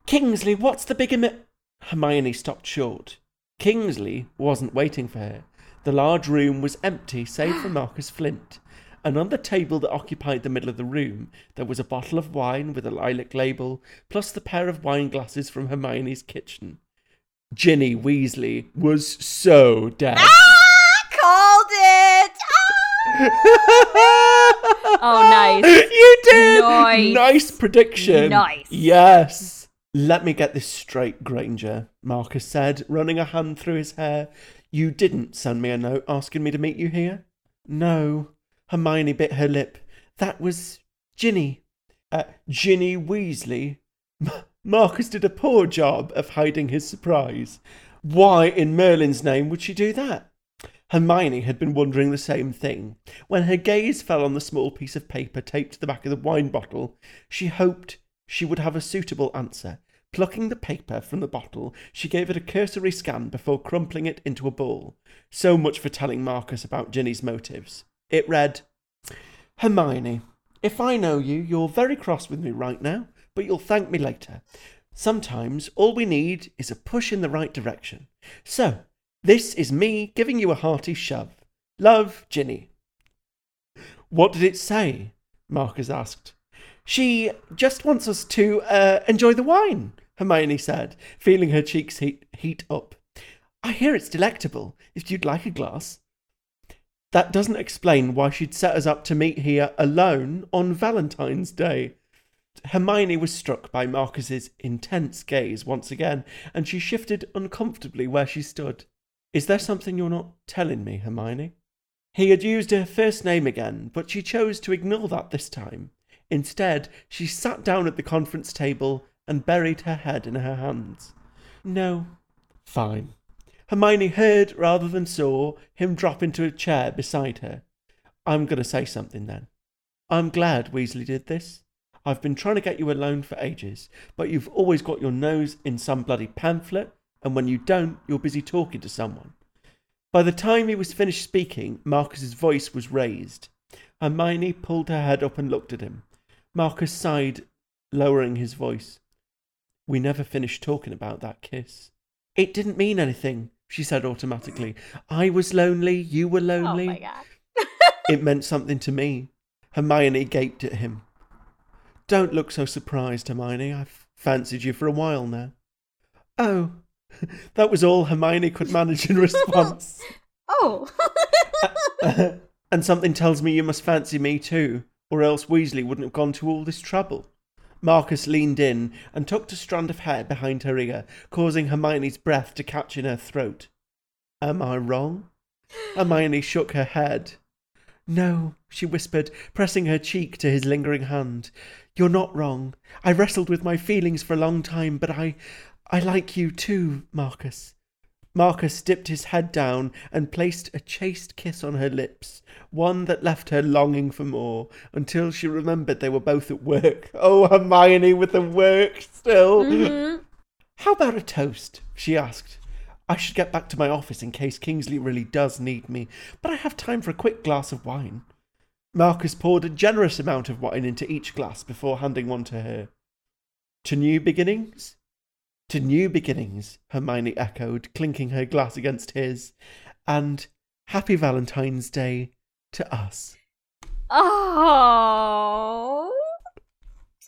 Kingsley, what's the big emi- Hermione stopped short. Kingsley wasn't waiting for her. The large room was empty save for <gasps> Marcus Flint. And on the table that occupied the middle of the room, there was a bottle of wine with a lilac label, plus the pair of wine glasses from Hermione's kitchen. Ginny Weasley was so dead. Ah, Called it. <laughs> Oh, nice. <laughs> You did. Nice. Nice prediction. Nice. Yes. Let me get this straight, Granger. Marcus said, running a hand through his hair. You didn't send me a note asking me to meet you here. No. Hermione bit her lip. That was Ginny. Uh, Ginny Weasley. M- Marcus did a poor job of hiding his surprise. Why in Merlin's name would she do that? Hermione had been wondering the same thing. When her gaze fell on the small piece of paper taped to the back of the wine bottle, she hoped she would have a suitable answer. Plucking the paper from the bottle, she gave it a cursory scan before crumpling it into a ball. So much for telling Marcus about Ginny's motives. It read Hermione, if I know you, you're very cross with me right now, but you'll thank me later. Sometimes all we need is a push in the right direction. So, this is me giving you a hearty shove. Love, Ginny. What did it say? Marcus asked. She just wants us to uh, enjoy the wine, Hermione said, feeling her cheeks heat, heat up. I hear it's delectable, if you'd like a glass. That doesn't explain why she'd set us up to meet here alone on Valentine's Day. Hermione was struck by Marcus's intense gaze once again, and she shifted uncomfortably where she stood. Is there something you're not telling me, Hermione? He had used her first name again, but she chose to ignore that this time. Instead, she sat down at the conference table and buried her head in her hands. No. Fine. Hermione heard rather than saw him drop into a chair beside her. I'm going to say something then. I'm glad Weasley did this. I've been trying to get you alone for ages, but you've always got your nose in some bloody pamphlet, and when you don't, you're busy talking to someone. By the time he was finished speaking, Marcus's voice was raised. Hermione pulled her head up and looked at him. Marcus sighed, lowering his voice. We never finished talking about that kiss. It didn't mean anything, she said automatically. I was lonely, you were lonely. Oh my god. <laughs> It meant something to me. Hermione gaped at him. Don't look so surprised, Hermione. I've fancied you for a while now. Oh, <laughs> that was all Hermione could manage in response. <laughs> Oh. and something tells me you must fancy me too, or else Weasley wouldn't have gone to all this trouble. Marcus leaned in and tucked a strand of hair behind her ear, causing Hermione's breath to catch in her throat. Am I wrong? Hermione shook her head. No, she whispered, pressing her cheek to his lingering hand. You're not wrong. I wrestled with my feelings for a long time, but I. I like you too, Marcus. Marcus dipped his head down and placed a chaste kiss on her lips, one that left her longing for more, until she remembered they were both at work. Oh, Hermione with the work still. Mhm. How about a toast? she asked. I should get back to my office in case Kingsley really does need me, but I have time for a quick glass of wine. Marcus poured a generous amount of wine into each glass before handing one to her. To new beginnings? To new beginnings, Hermione echoed, clinking her glass against his. And happy Valentine's Day to us. Oh.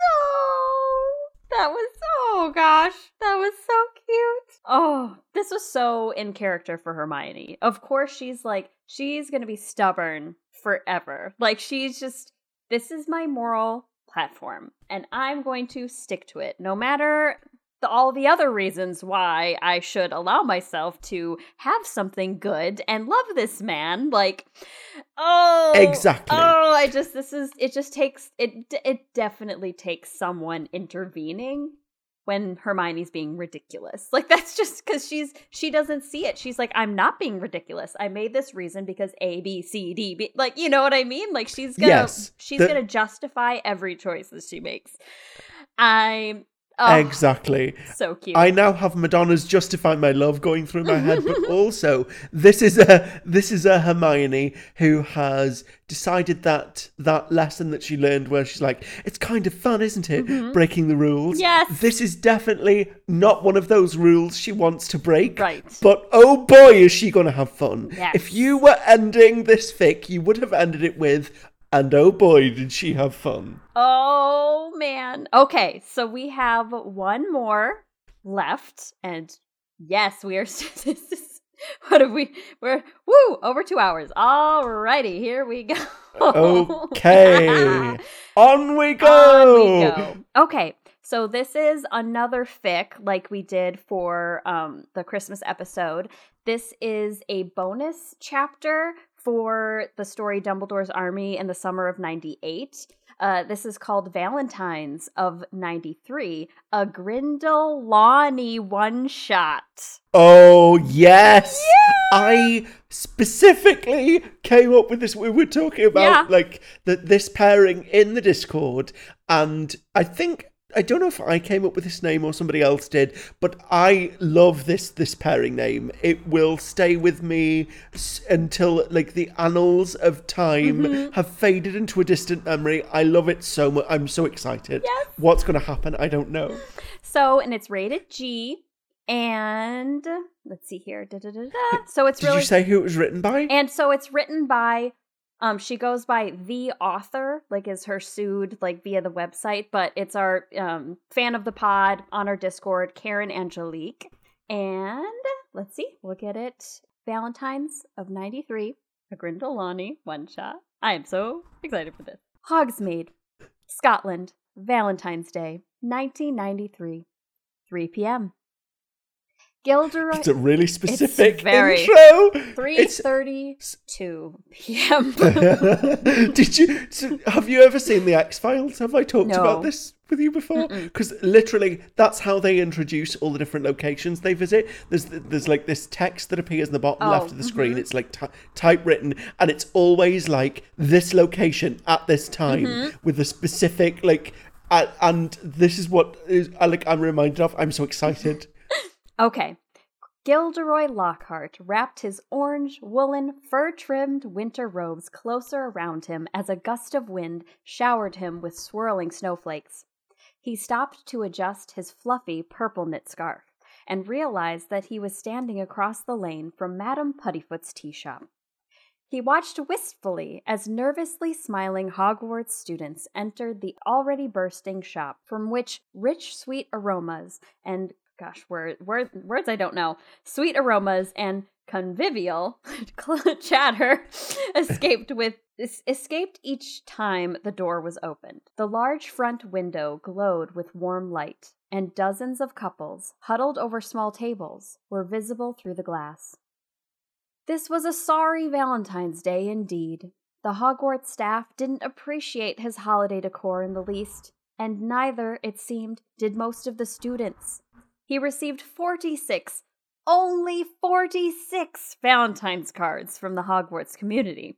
Oh. That was oh gosh, that was so cute. Oh, this was so in character for Hermione. Of course she's like she's to be stubborn forever. Like she's just this is my moral platform and I'm going to stick to it no matter the, all the other reasons why I should allow myself to have something good and love this man. Like, oh, Exactly. Oh, I just this is it. Just takes it. It definitely takes someone intervening when Hermione's being ridiculous. Like that's just because she's she doesn't see it. She's like, I'm not being ridiculous. I made this reason because A, B, C, D, B. Like, you know what I mean? Like she's gonna Yes, she's the- gonna justify every choice that she makes. I'm oh, Exactly. so cute. I now have Madonna's "Justify My Love" going through my head, but <laughs> also this is a this is a Hermione who has decided that that lesson that she learned, where she's like, "It's kind of fun, isn't it? Mm-hmm. Breaking the rules." Yes. This is definitely not one of those rules she wants to break. Right. But oh boy, is she going to have fun! Yes. If you were ending this fic, you would have ended it with, "And oh boy, did she have fun!" Oh man. Okay, so we have one more left, and yes, we are. <laughs> this is- what have we? We're woo over two hours. Alrighty, here we go. Okay. <laughs> On we go. On we go. Okay, so this is another fic like we did for um, the Christmas episode. This is a bonus chapter for the story Dumbledore's Army in the summer of 98. Uh, this is called Valentine's of 93, a Grindelwani one shot. Oh yes, Yeah! I specifically came up with this. We were talking about Yeah. like that this pairing in the Discord, and I think I don't know if I came up with this name or somebody else did, but I love this this pairing name. It will stay with me s- until like the annals of time Mm-hmm. have faded into a distant memory. I love it so much. I'm so excited. Yes. What's going to happen? I don't know. So, and it's rated G. And let's see here. Da-da-da-da. So it's Did really you say who it was written by? And so it's written by um she goes by the author, like is her sued like via the website, but it's our um fan of the pod on our Discord, Karen Angelique. And let's see, we'll get it. Valentine's of 93, a Grindelwani one shot. I am so excited for this. Hogsmeade, Scotland, Valentine's Day, 1993, 3 p.m. Gilderoy. It's a really specific very- intro. Three It's- thirty-two p.m. <laughs> Did you so have you ever seen the X Files? Have I talked No. about this with you before? Because literally, that's how they introduce all the different locations they visit. There's there's like this text that appears in the bottom Oh, left of the screen. It's like ty- typewritten, and it's always like this location at this time Mm-hmm. with a specific like. Uh, and this is what is, I like. I'm reminded of. I'm so excited. Okay. Gilderoy Lockhart wrapped his orange, woolen, fur trimmed winter robes closer around him as a gust of wind showered him with swirling snowflakes. He stopped to adjust his fluffy purple knit scarf and realized that he was standing across the lane from Madame Puddifoot's tea shop. He watched wistfully as nervously smiling Hogwarts students entered the already bursting shop, from which rich, sweet aromas and gosh, word, word, words I don't know, sweet aromas and convivial <laughs> chatter <laughs> escaped with es- escaped each time the door was opened. The large front window glowed with warm light, and dozens of couples, huddled over small tables, were visible through the glass. This was a sorry Valentine's Day indeed. The Hogwarts staff didn't appreciate his holiday decor in the least, and neither, it seemed, did most of the students. He received 46, only 46 Valentine's cards from the Hogwarts community.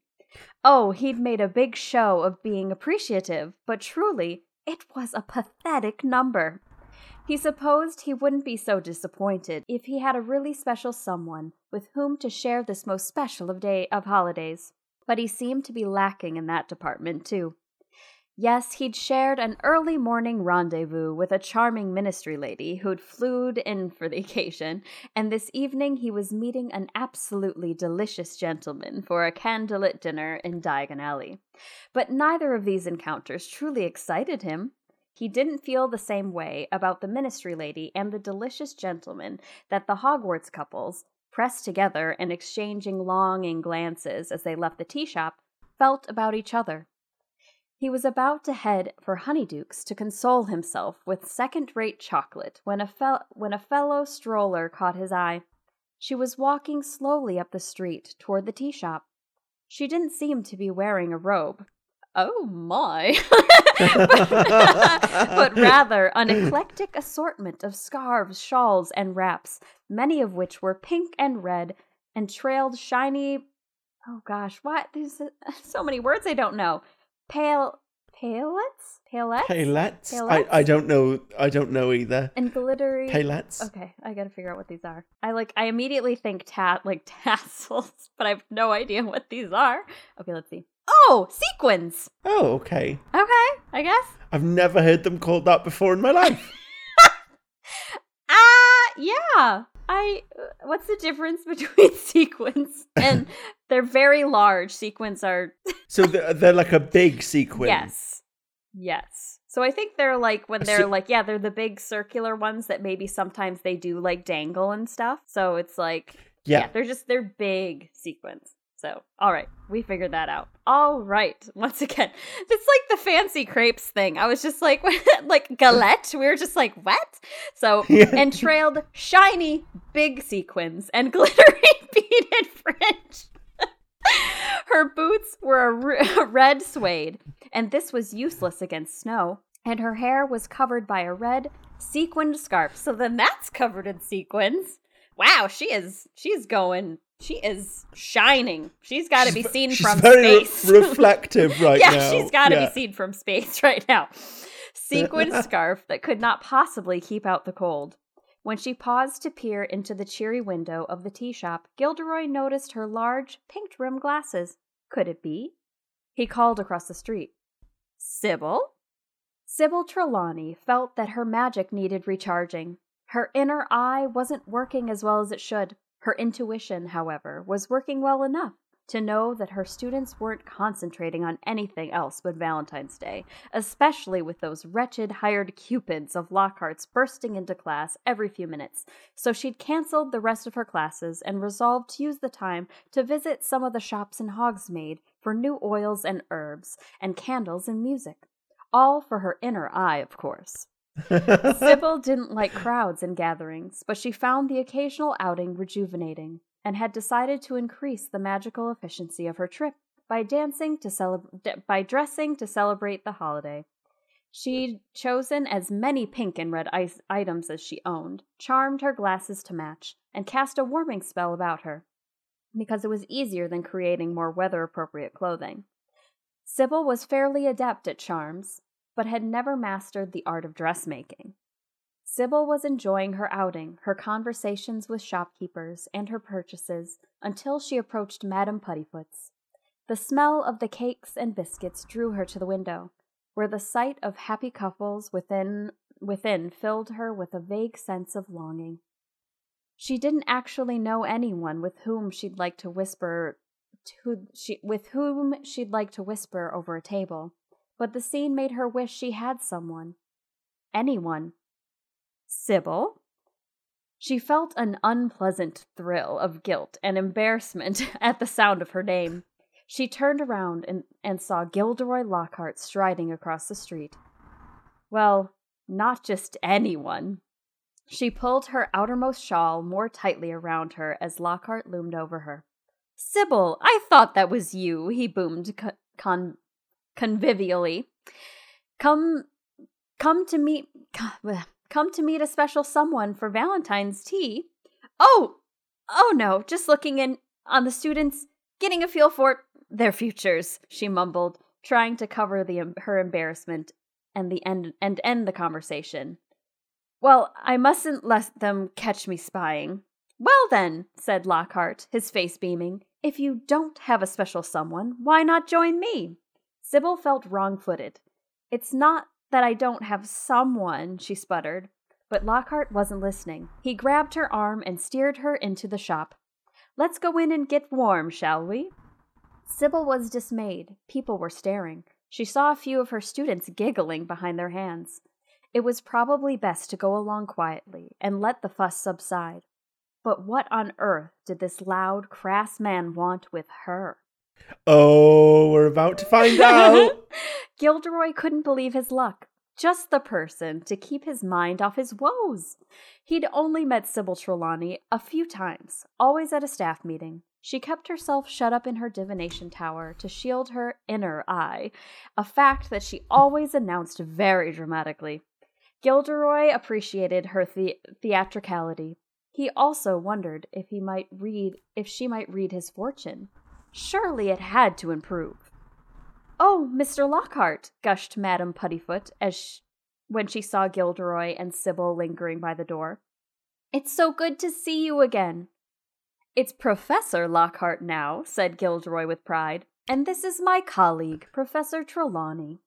Oh, he'd made a big show of being appreciative, but truly, it was a pathetic number. He supposed he wouldn't be so disappointed if he had a really special someone with whom to share this most special of day of holidays. But he seemed to be lacking in that department too. Yes, he'd shared an early morning rendezvous with a charming ministry lady who'd flewed in for the <laughs> occasion, and this evening he was meeting an absolutely delicious gentleman for a candlelit dinner in Diagon Alley. But neither of these encounters truly excited him. He didn't feel the same way about the ministry lady and the delicious gentleman that the Hogwarts couples, pressed together and exchanging longing glances as they left the tea shop, felt about each other. He was about to head for Honeydukes to console himself with second-rate chocolate when a fel- when a fellow stroller caught his eye. She was walking slowly up the street toward the tea shop. She didn't seem to be wearing a robe. Oh my! <laughs> but rather an eclectic assortment of scarves, shawls, and wraps, many of which were pink and red and trailed shiny. Oh gosh, what? There's so many words I don't know. Pale, palets, palets, Palettes? I, Palettes? I don't know. I don't know either. and glittery. Palettes? Okay, I gotta figure out what these are. I like. I immediately think tat like <laughs> tassels, but I have no idea what these are. Okay, let's see. Oh, sequins. Oh, okay. Okay, I guess. I've never heard them called that before in my life. <laughs> Ah, yeah. I. uh, What's the difference <laughs> between <laughs> sequins and <laughs> they're very large? Sequins are so they're, they're like a big sequin. yes, yes. So I think they're like when they're like yeah, they're the big circular ones that maybe sometimes they do like dangle and stuff. So it's like yeah, Yeah. they're just they're big sequins. So all right, we figured that out. All right, <laughs> once again, it's like the fancy crepes thing. I was just like <laughs> like galette. We were just like what? So Yeah. <laughs> and trailed shiny big sequins and glittery beaded fringe. Her boots were a r- red suede, and this was useless against snow. And her hair was covered by a red sequined scarf. So then that's covered in sequins. Wow, she is she's going she is shining. She's got to be seen she's from very re- space. <laughs> reflective right now. yeah, now. she's got to Yeah. be seen from space <laughs> right now. Sequined <laughs> scarf that could not possibly keep out the cold. When she paused to peer into the cheery window of the tea shop, Gilderoy noticed her large, pink rimmed glasses. Could it be? He called across the street. Sybil? Sybil Trelawney felt that her magic needed recharging. Her inner eye wasn't working as well as it should. Her intuition, however, was working well enough to know that her students weren't concentrating on anything else but Valentine's Day, especially with those wretched hired cupids of Lockhart's bursting into class every few minutes. So she'd canceled the rest of her classes and resolved to use the time to visit some of the shops in Hogsmeade for new oils and herbs, and candles and music. All for her inner eye, of course. Sybil <laughs> didn't like crowds and gatherings, but she found the occasional outing rejuvenating and had decided to increase the magical efficiency of her trip by dancing to celeb- by dressing to celebrate the holiday. She'd chosen as many pink and red ice items as she owned, charmed her glasses to match, and cast a warming spell about her, because it was easier than creating more weather appropriate clothing. Sybil was fairly adept at charms, but had never mastered the art of dressmaking. Sybil was enjoying her outing, her conversations with shopkeepers, and her purchases until she approached Madame Puddifoot's. The smell of the cakes and biscuits drew her to the window, where the sight of happy couples within within filled her with a vague sense of longing. She didn't actually know anyone with whom she'd like to whisper to she with whom she'd like to whisper over a table, but the scene made her wish she had someone. Anyone. Sybil? She felt an unpleasant thrill of guilt and embarrassment <laughs> at the sound of her name. She turned around and, and saw Gilderoy Lockhart striding across the street. Well, not just anyone. She pulled her outermost shawl more tightly around her as Lockhart loomed over her. Sybil, I thought that was you, he boomed co- con- convivially. Come, come to meet, come to meet a special someone for Valentine's tea. Oh, oh no, just looking in on the students, getting a feel for their futures, she mumbled, trying to cover the her embarrassment and the end and end the conversation. Well, I mustn't let them catch me spying. Well then, said Lockhart, his face beaming, if you don't have a special someone, why not join me? Sybil felt wrong footed. It's not that I don't have someone, she sputtered. But Lockhart wasn't listening. He grabbed her arm and steered her into the shop. Let's go in and get warm, shall we? Sybil was dismayed. People were staring. She saw a few of her students giggling behind their hands. It was probably best to go along quietly and let the fuss subside. But what on earth did this loud, crass man want with her? Oh, we're about to find <laughs> out. Gilderoy couldn't believe his luck. Just the person to keep his mind off his woes. He'd only met Sybil Trelawney a few times, always at a staff meeting. She kept herself shut up in her divination tower to shield her inner eye, a fact that she always announced very dramatically. Gilderoy appreciated her the- theatricality. He also wondered if he might read if she might read his fortune. Surely it had to improve. Oh, Mr. Lockhart, gushed Madame Puddifoot as sh- when she saw Gilderoy and Sybil lingering by the door. It's so good to see you again. It's Professor Lockhart now, said Gilderoy with pride, and this is my colleague, Professor Trelawney.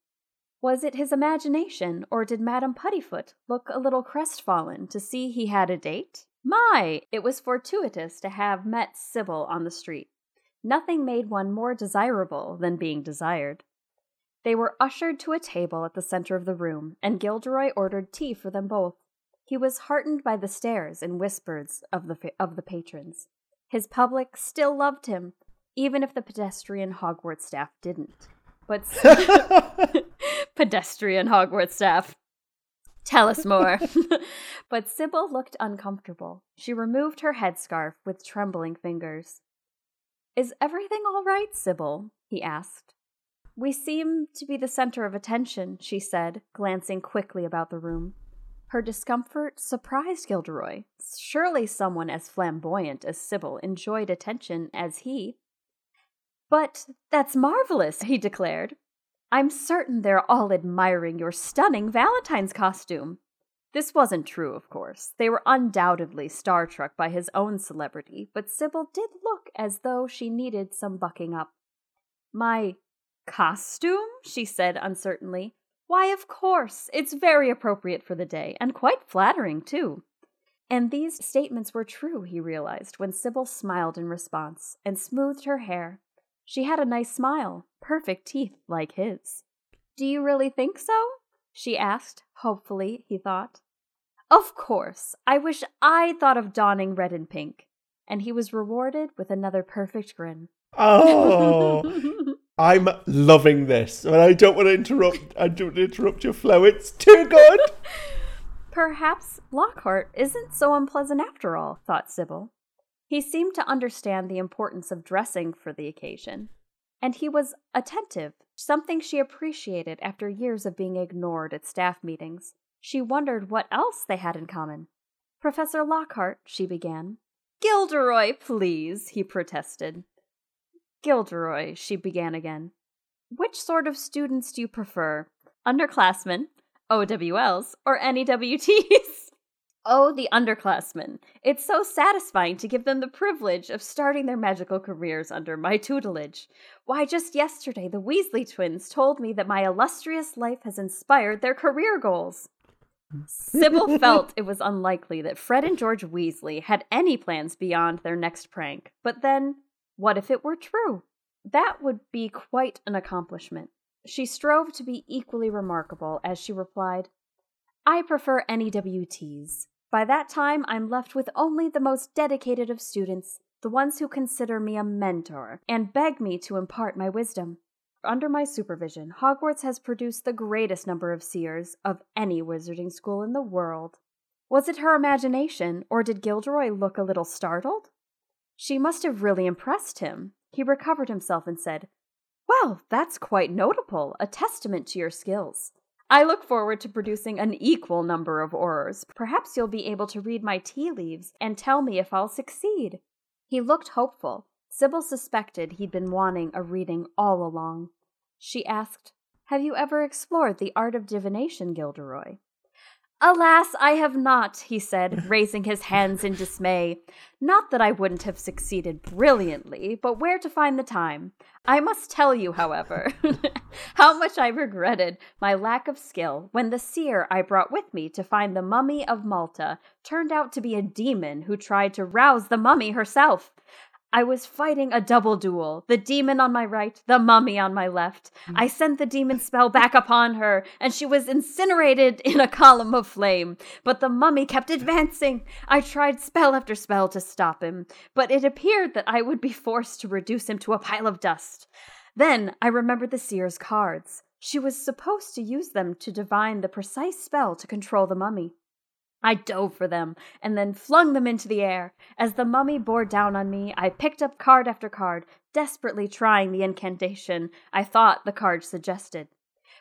Was it his imagination, or did Madame Puddifoot look a little crestfallen to see he had a date? My, it was fortuitous to have met Sybil on the street. Nothing made one more desirable than being desired. They were ushered to a table at the center of the room, and Gilderoy ordered tea for them both. He was heartened by the stares and whispers of the of the patrons. His public still loved him, even if the pedestrian Hogwarts staff didn't. But <laughs> pedestrian Hogwarts staff. Tell us more. <laughs> but Sybil looked uncomfortable. She removed her headscarf with trembling fingers. Is everything all right, Sybil? he asked. We seem to be the center of attention, she said, glancing quickly about the room. Her discomfort surprised Gilderoy. Surely someone as flamboyant as Sybil enjoyed attention as he. But that's marvelous, he declared. I'm certain they're all admiring your stunning Valentine's costume. This wasn't true, of course. They were undoubtedly star struck by his own celebrity, but Sybil did look as though she needed some bucking up. My costume? she said uncertainly. Why, of course. It's very appropriate for the day, and quite flattering, too. And these statements were true, he realized, when Sybil smiled in response and smoothed her hair. She had a nice smile, perfect teeth like his. Do you really think so? she asked, hopefully, he thought. Of course. I wish I thought of donning red and pink. And he was rewarded with another perfect grin. Oh, I'm loving this. And I don't want to interrupt. I don't want to interrupt your flow. It's too good. <laughs> Perhaps Lockhart isn't so unpleasant after all, thought Sybil. He seemed to understand the importance of dressing for the occasion, and he was attentive, something she appreciated after years of being ignored at staff meetings. She wondered what else they had in common. Professor Lockhart, she began. Gilderoy, please, he protested. Gilderoy, she began again. Which sort of students do you prefer? Underclassmen, OWLs, or NEWTs? <laughs> oh, the underclassmen. It's so satisfying to give them the privilege of starting their magical careers under my tutelage. Why, just yesterday, the Weasley twins told me that my illustrious life has inspired their career goals. Sybil <laughs> felt it was unlikely that Fred and George Weasley had any plans beyond their next prank. But then, what if it were true? That would be quite an accomplishment. She strove to be equally remarkable as she replied, I prefer NEWTs. By that time, I'm left with only the most dedicated of students, the ones who consider me a mentor and beg me to impart my wisdom. Under my supervision, Hogwarts has produced the greatest number of seers of any wizarding school in the world. Was it her imagination, or did Gilderoy look a little startled? She must have really impressed him. He recovered himself and said, Well, that's quite notable, a testament to your skills. I look forward to producing an equal number of Aurors. Perhaps you'll be able to read my tea leaves and tell me if I'll succeed. He looked hopeful. Sybil suspected he'd been wanting a reading all along. She asked, Have you ever explored the art of divination, Gilderoy? Alas, I have not, he said, <laughs> raising his hands in dismay. Not that I wouldn't have succeeded brilliantly, but where to find the time? I must tell you, however, <laughs> how much I regretted my lack of skill when the seer I brought with me to find the mummy of Malta turned out to be a demon who tried to rouse the mummy herself. I was fighting a double duel the demon on my right, the mummy on my left. Hmm. I sent the demon spell back upon her, and she was incinerated in a column of flame. But the mummy kept advancing. I tried spell after spell to stop him, but it appeared that I would be forced to reduce him to a pile of dust. Then I remembered the seer's cards. She was supposed to use them to divine the precise spell to control the mummy. I dove for them and then flung them into the air. As the mummy bore down on me, I picked up card after card, desperately trying the incantation I thought the card suggested.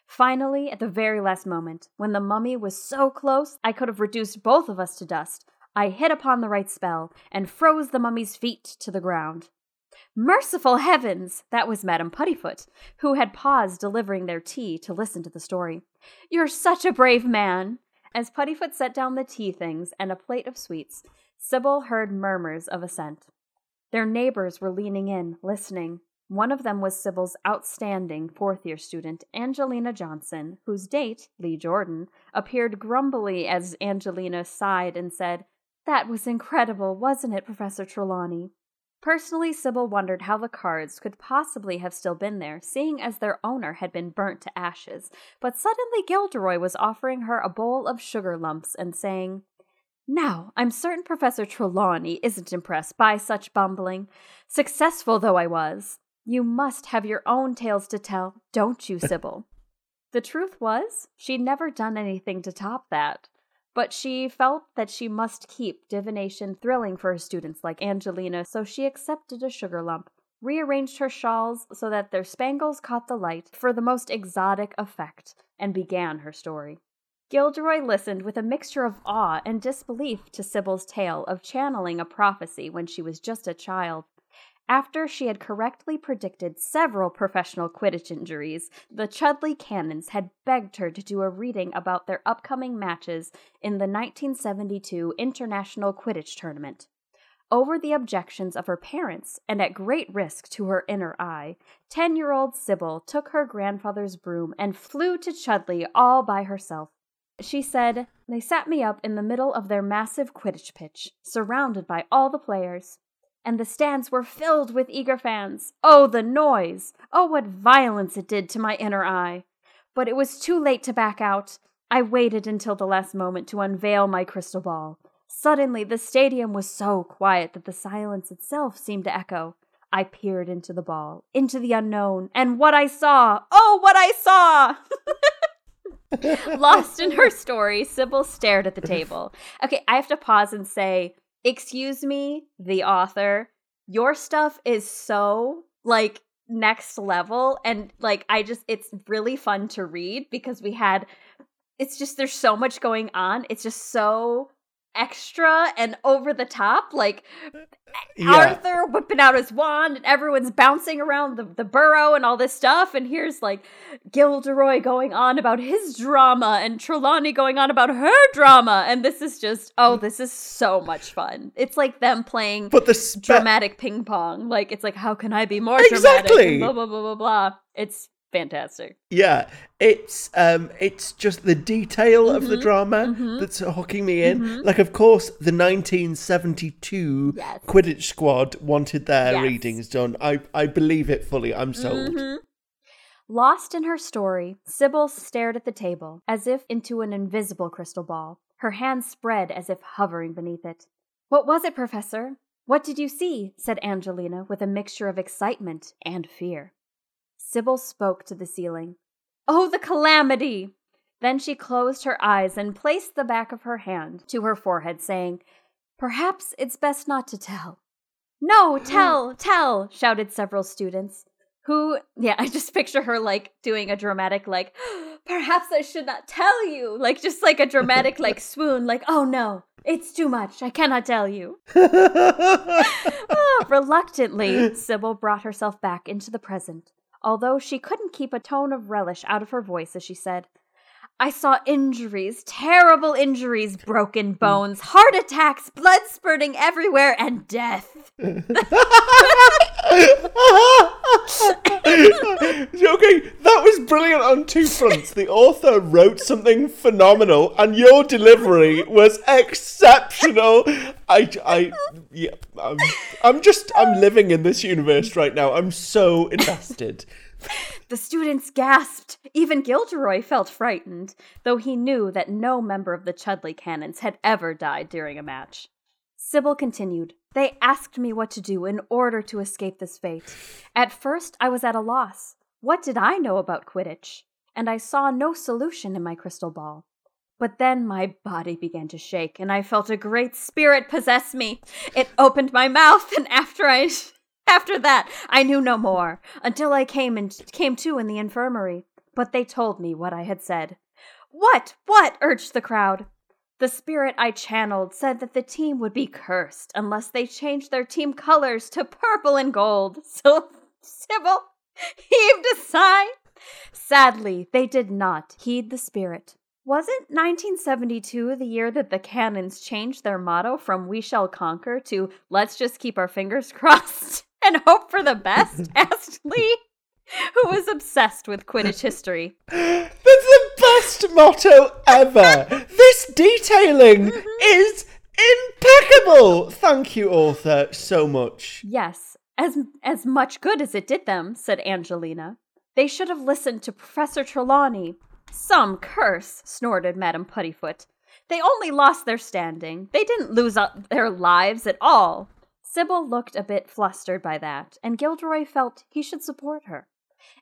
Finally, at the very last moment, when the mummy was so close I could have reduced both of us to dust, I hit upon the right spell and froze the mummy's feet to the ground. Merciful heavens! That was Madame Puddifoot, who had paused delivering their tea to listen to the story. You're such a brave man! As Puddifoot set down the tea things and a plate of sweets, Sybil heard murmurs of assent. Their neighbors were leaning in, listening. One of them was Sybil's outstanding fourth year student, Angelina Johnson, whose date, Lee Jordan, appeared grumbly as Angelina sighed and said, That was incredible, wasn't it, Professor Trelawney? Personally, Sybil wondered how the cards could possibly have still been there, seeing as their owner had been burnt to ashes. But suddenly Gilderoy was offering her a bowl of sugar lumps and saying, Now, I'm certain Professor Trelawney isn't impressed by such bumbling. Successful though I was, you must have your own tales to tell, don't you, Sybil? <laughs> the truth was, she'd never done anything to top that but she felt that she must keep divination thrilling for her students like Angelina, so she accepted a sugar lump, rearranged her shawls so that their spangles caught the light for the most exotic effect, and began her story. Gilderoy listened with a mixture of awe and disbelief to Sybil's tale of channeling a prophecy when she was just a child. After she had correctly predicted several professional Quidditch injuries, the Chudley Cannons had begged her to do a reading about their upcoming matches in the 1972 International Quidditch Tournament. Over the objections of her parents, and at great risk to her inner eye, ten year old Sybil took her grandfather's broom and flew to Chudley all by herself. She said, They sat me up in the middle of their massive Quidditch pitch, surrounded by all the players and the stands were filled with eager fans. Oh, the noise! Oh, what violence it did to my inner eye! But it was too late to back out. I waited until the last moment to unveil my crystal ball. Suddenly, the stadium was so quiet that the silence itself seemed to echo. I peered into the ball, into the unknown, and what I saw! Oh, what I saw! <laughs> Lost in her story, Sybil stared at the table. Okay, I have to pause and say, excuse me, the author, your stuff is so like next level and like I just it's really fun to read because we had it's just there's so much going on. It's just so extra and over the top like Yeah. Arthur whipping out his wand and everyone's bouncing around the, the burrow and all this stuff. And here's like Gilderoy going on about his drama and Trelawney going on about her drama. And this is just, oh, this is so much fun. It's like them playing But the spe- dramatic ping pong. Like, it's like, how can I be more dramatic? Exactly. And blah, blah, blah, blah, blah. It's fantastic. Yeah, it's um, it's just the detail of Mm-hmm. the drama that's hooking me in. Like, of course, the 1972 Yes. Quidditch squad wanted their Yes. readings done. I I believe it fully. I'm sold. Mhm. Lost in her story, Sybil stared at the table, as if into an invisible crystal ball, her hands spread as if hovering beneath it. What was it, Professor? What did you see? said Angelina with a mixture of excitement and fear. Sybil spoke to the ceiling. Oh, the calamity! Then she closed her eyes and placed the back of her hand to her forehead, saying, Perhaps it's best not to tell. No, <gasps> tell, tell, shouted several students. Who, yeah, <laughs> I just picture her like doing a dramatic, like, <gasps> perhaps I should not tell you. Like just like a dramatic like <laughs> swoon, like, oh no, it's too much. I cannot tell you. Ah, <laughs> reluctantly, Sybil brought herself back into the present, although she couldn't keep a tone of relish out of her voice as she said, I saw injuries, terrible injuries, broken bones, heart attacks, blood spurting everywhere, and death. <laughs> okay, that was brilliant on two fronts. The author wrote something phenomenal, and your delivery was exceptional. I, I, yeah, I'm, I'm just, I'm living in this universe right now. I'm so invested. <laughs> The students gasped. Even Gilderoy felt frightened, though he knew that no member of the Chudley Cannons had ever died during a match. Sybil continued, They asked me what to do in order to escape this fate. At first, I was at a loss. What did I know about Quidditch? And I saw no solution in my crystal ball. But then my body began to shake, and I felt a great spirit possess me. It opened my mouth, and after I <laughs> after that, I knew no more until I came and came to in the infirmary. But they told me what I had said. What? What? urged the crowd. The spirit I channeled said that the team would be cursed unless they changed their team colors to purple and gold. <laughs> So Sybil heaved a sigh. Sadly, they did not heed the spirit. Wasn't 1972 the year that the cannons changed their motto from We Shall Conquer to Let's Just Keep Our Fingers <laughs> Crossed and Hope for the Best? <laughs> asked Lee, who was obsessed with Quidditch history. That's the best motto ever. this detailing mm-hmm. is impeccable. Thank you, author, so much. Yes, as, as much good as it did them, said Angelina. They should have listened to Professor Trelawney. Some curse, snorted Madame Puddifoot. They only lost their standing. They didn't lose up their lives at all. Sybil looked a bit flustered by that, and Gilderoy felt he should support her.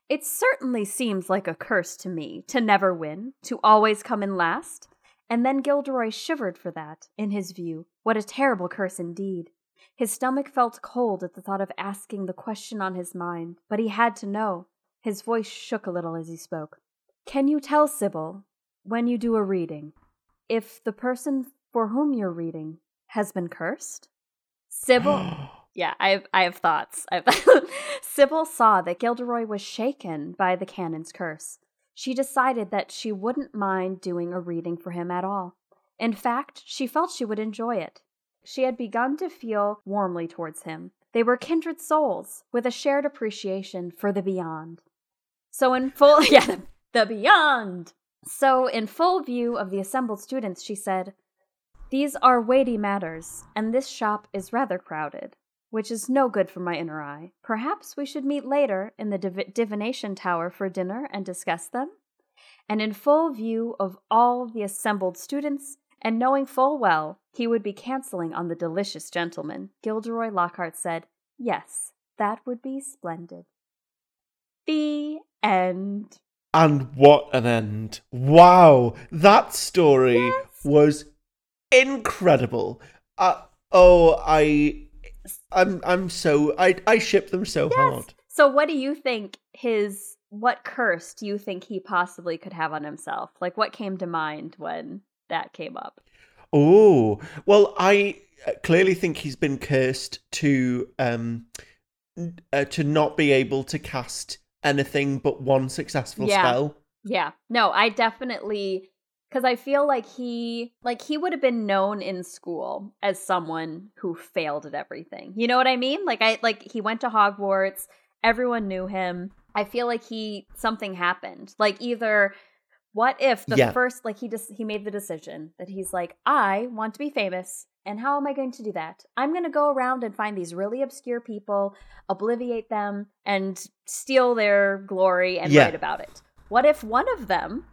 It certainly seems like a curse to me to never win, to always come in last. And then Gilderoy shivered for that, in his view. What a terrible curse indeed. His stomach felt cold at the thought of asking the question on his mind, but he had to know. His voice shook a little as he spoke. Can you tell Sybil, when you do a reading, if the person for whom you're reading has been cursed? Sybil. <gasps> yeah, I have, I have thoughts. I have <laughs> Sybil saw that Gilderoy was shaken by the Cannons' curse. She decided that she wouldn't mind doing a reading for him at all. In fact, she felt she would enjoy it. She had begun to feel warmly towards him. They were kindred souls with a shared appreciation for the beyond. So, in full, <laughs> yeah, the, beyond. So, in full view of the assembled students, she said, These are weighty matters, and this shop is rather crowded, which is no good for my inner eye. Perhaps we should meet later in the div- divination tower for dinner and discuss them? And in full view of all the assembled students, and knowing full well he would be canceling on the delicious gentleman, Gilderoy Lockhart said, Yes, that would be splendid. The end. And what an end. Wow, that story Yes. was incredible. Uh, oh, I I'm I'm so I I ship them so hard. So, what do you think his, what curse do you think he possibly could have on himself? Like, what came to mind when that came up? Oh, well, I uh, clearly think he's been cursed to um uh, to not be able to cast anything but one successful Yeah. spell. Yeah. No, I definitely cuz I feel like he like he would have been known in school as someone who failed at everything. You know what I mean? Like I like he went to Hogwarts, everyone knew him. I feel like he something happened. Like either what if the Yeah. first like he just he made the decision that he's like I want to be famous and how am I going to do that? I'm going to go around and find these really obscure people, obliviate them and steal their glory and Yeah. write about it. What if one of them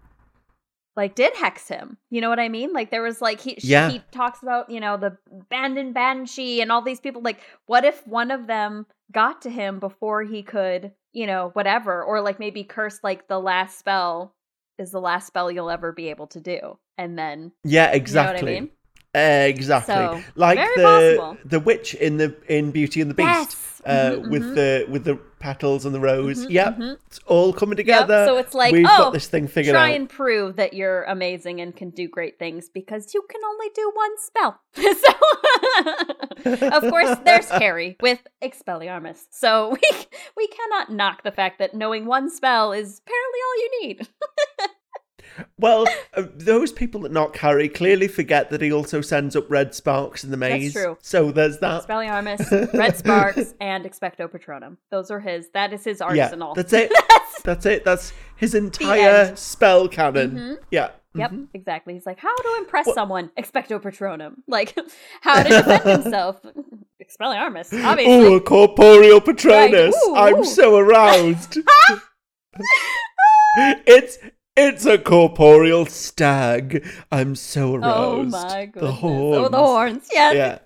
like did hex him? You know what I mean? Like there was like he Yeah. he talks about, you know, the Bandon Banshee and all these people like what if one of them got to him before he could, you know, whatever or like maybe curse like the last spell is the last spell you'll ever be able to do. And then Yeah, you know exactly. what I mean? Exactly. So, like the possible. the witch in the in Beauty and the Beast. Yes. Uh, Mhm, with mhm. the with the petals and the rose. Mhm, yep. mhm. It's all coming together. so it's like, we've oh, got this thing figured Try out. and prove that you're amazing and can do great things because you can only do one spell. <laughs> so, of course, there's <laughs> Harry with Expelliarmus. So we we cannot knock the fact that knowing one spell is apparently all you need. <laughs> Well, uh, those people that knock Harry clearly forget that he also sends up red sparks in the maze. true. So there's that. Expelliarmus, Red <laughs> Sparks, and Expecto Patronum. Those are his. That is his Yeah, arsenal. that's it. That's- <laughs> That's it. That's his entire spell canon. Mhm. Yeah. Yep, Mhm. exactly. He's like, how to impress Well- someone? Expecto Patronum. <laughs> Like, how to defend himself? Expelliarmus, obviously. Ooh, a corporeal Patronus. ooh, I'm ooh. so aroused. it's it's a corporeal stag. I'm so aroused. Oh my goodness. Oh, the horns. Oh, the horns. Yes, Yeah.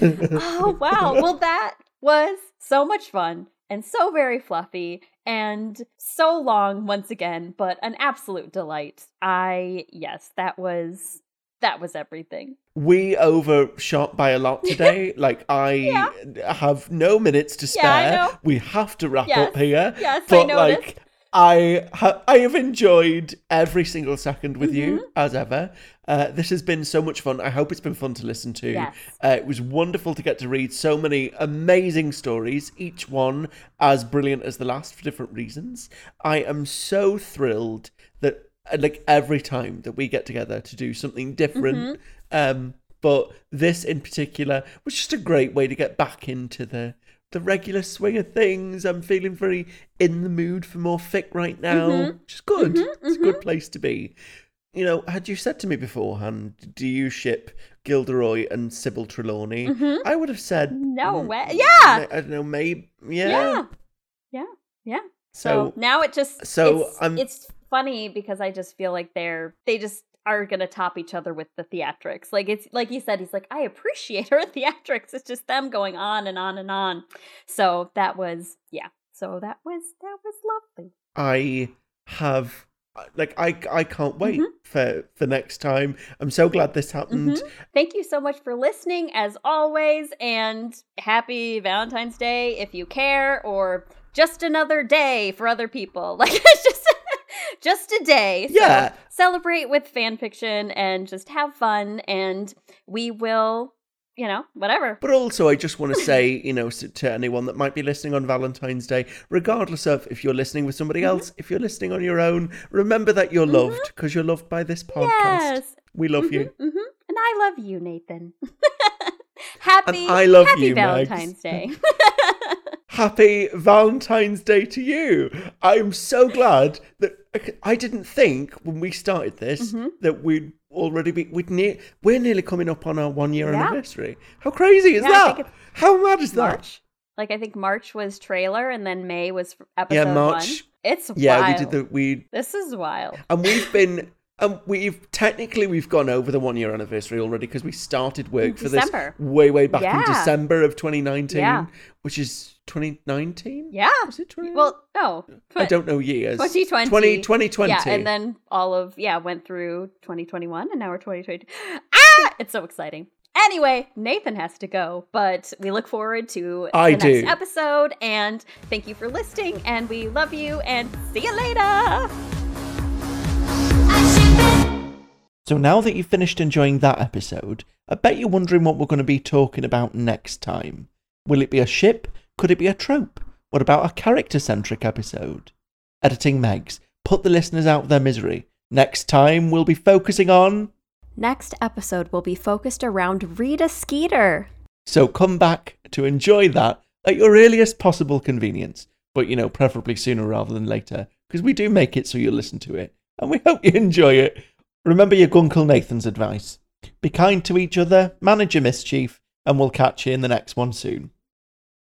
exactly. oh, wow. Well, that was so much fun and so very fluffy and so long once again, but an absolute delight. I, yes, that was. That was everything. we overshot by a lot today. <laughs> like I Yeah. have no minutes to spare. Yeah, I. We have to wrap Yes. up here. Yes, I but noticed. like I ha- I have enjoyed every single second with Mm-hmm. you as ever. Uh, this has been so much fun. I hope it's been fun to listen to. Yes. Uh, it was wonderful to get to read so many amazing stories, each one as brilliant as the last for different reasons. I am so thrilled that uh, like every time that we get together to do something different. Um, but this in particular was just a great way to get back into the the regular swing of things. I'm feeling very in the mood for more fic right now, mm-hmm. which is good. Mm-hmm. It's a good mm-hmm. place to be. You know, had you said to me beforehand, do you ship Gilderoy and Sybil Trelawney? I would have said No mm, way. Mm, yeah. I don't know, maybe yeah. Yeah. Yeah. Yeah. So, So now it just so it's, I'm- it's funny because I just feel like they're they just are gonna top each other with the theatrics. Like it's like you said, he's like, I appreciate her <laughs> theatrics. It's just them going on and on and on. So that was yeah. So that was that was lovely. I have like I I can't wait Mm-hmm. for for next time. I'm so glad this happened. Mhm. Thank you so much for listening as always and happy Valentine's Day if you care or just another day for other people. <laughs> Like it's just <laughs> just a day. So Yeah. celebrate with fan fiction and just have fun and we will, you know, whatever. But also, I just want to say, <laughs> you know, to anyone that might be listening on Valentine's Day, regardless of if you're listening with somebody Mm-hmm. else, if you're listening on your own, remember that you're loved because you're loved by this podcast. Yes. We love you. hmm And I love you, Nathan. <laughs> happy And I love happy you. Valentine's Day. Happy Valentine's Day to you. I'm so glad that I didn't think when we started this Mm-hmm. that we'd already be we'd near we're nearly coming up on our one year Yeah. anniversary. How crazy is Yeah, that? How mad is that? Like I think March was trailer and then May was episode Yeah, March. one. It's Yeah, wild. we did the we This is wild. and we've been and we've technically we've gone over the one year anniversary already because we started work for December. this way way back in December of 2019, Yeah. which is 2019. Yeah. Was it 20? Well, no. I don't know years. 2020. 20, 2020. Yeah, and then all of yeah went through 2021, and now we're 2022. Ah, it's so exciting. Anyway, Nathan has to go, but we look forward to I the next do. episode. And thank you for listening, and we love you, and see you later. I ship it. So now that you've finished enjoying that episode, I bet you're wondering what we're going to be talking about next time. Will it be a ship? Could it be a trope? What about a character centric episode? Editing Megs, put the listeners out of their misery. Next time, we'll be focusing on. Next episode will be focused around Rita Skeeter. So come back to enjoy that at your earliest possible convenience. But, you know, preferably sooner rather than later, because we do make it so you'll listen to it. And we hope you <laughs> enjoy it. Remember your Gunkle Nathan's advice be kind to each other, manage your mischief, and we'll catch you in the next one soon.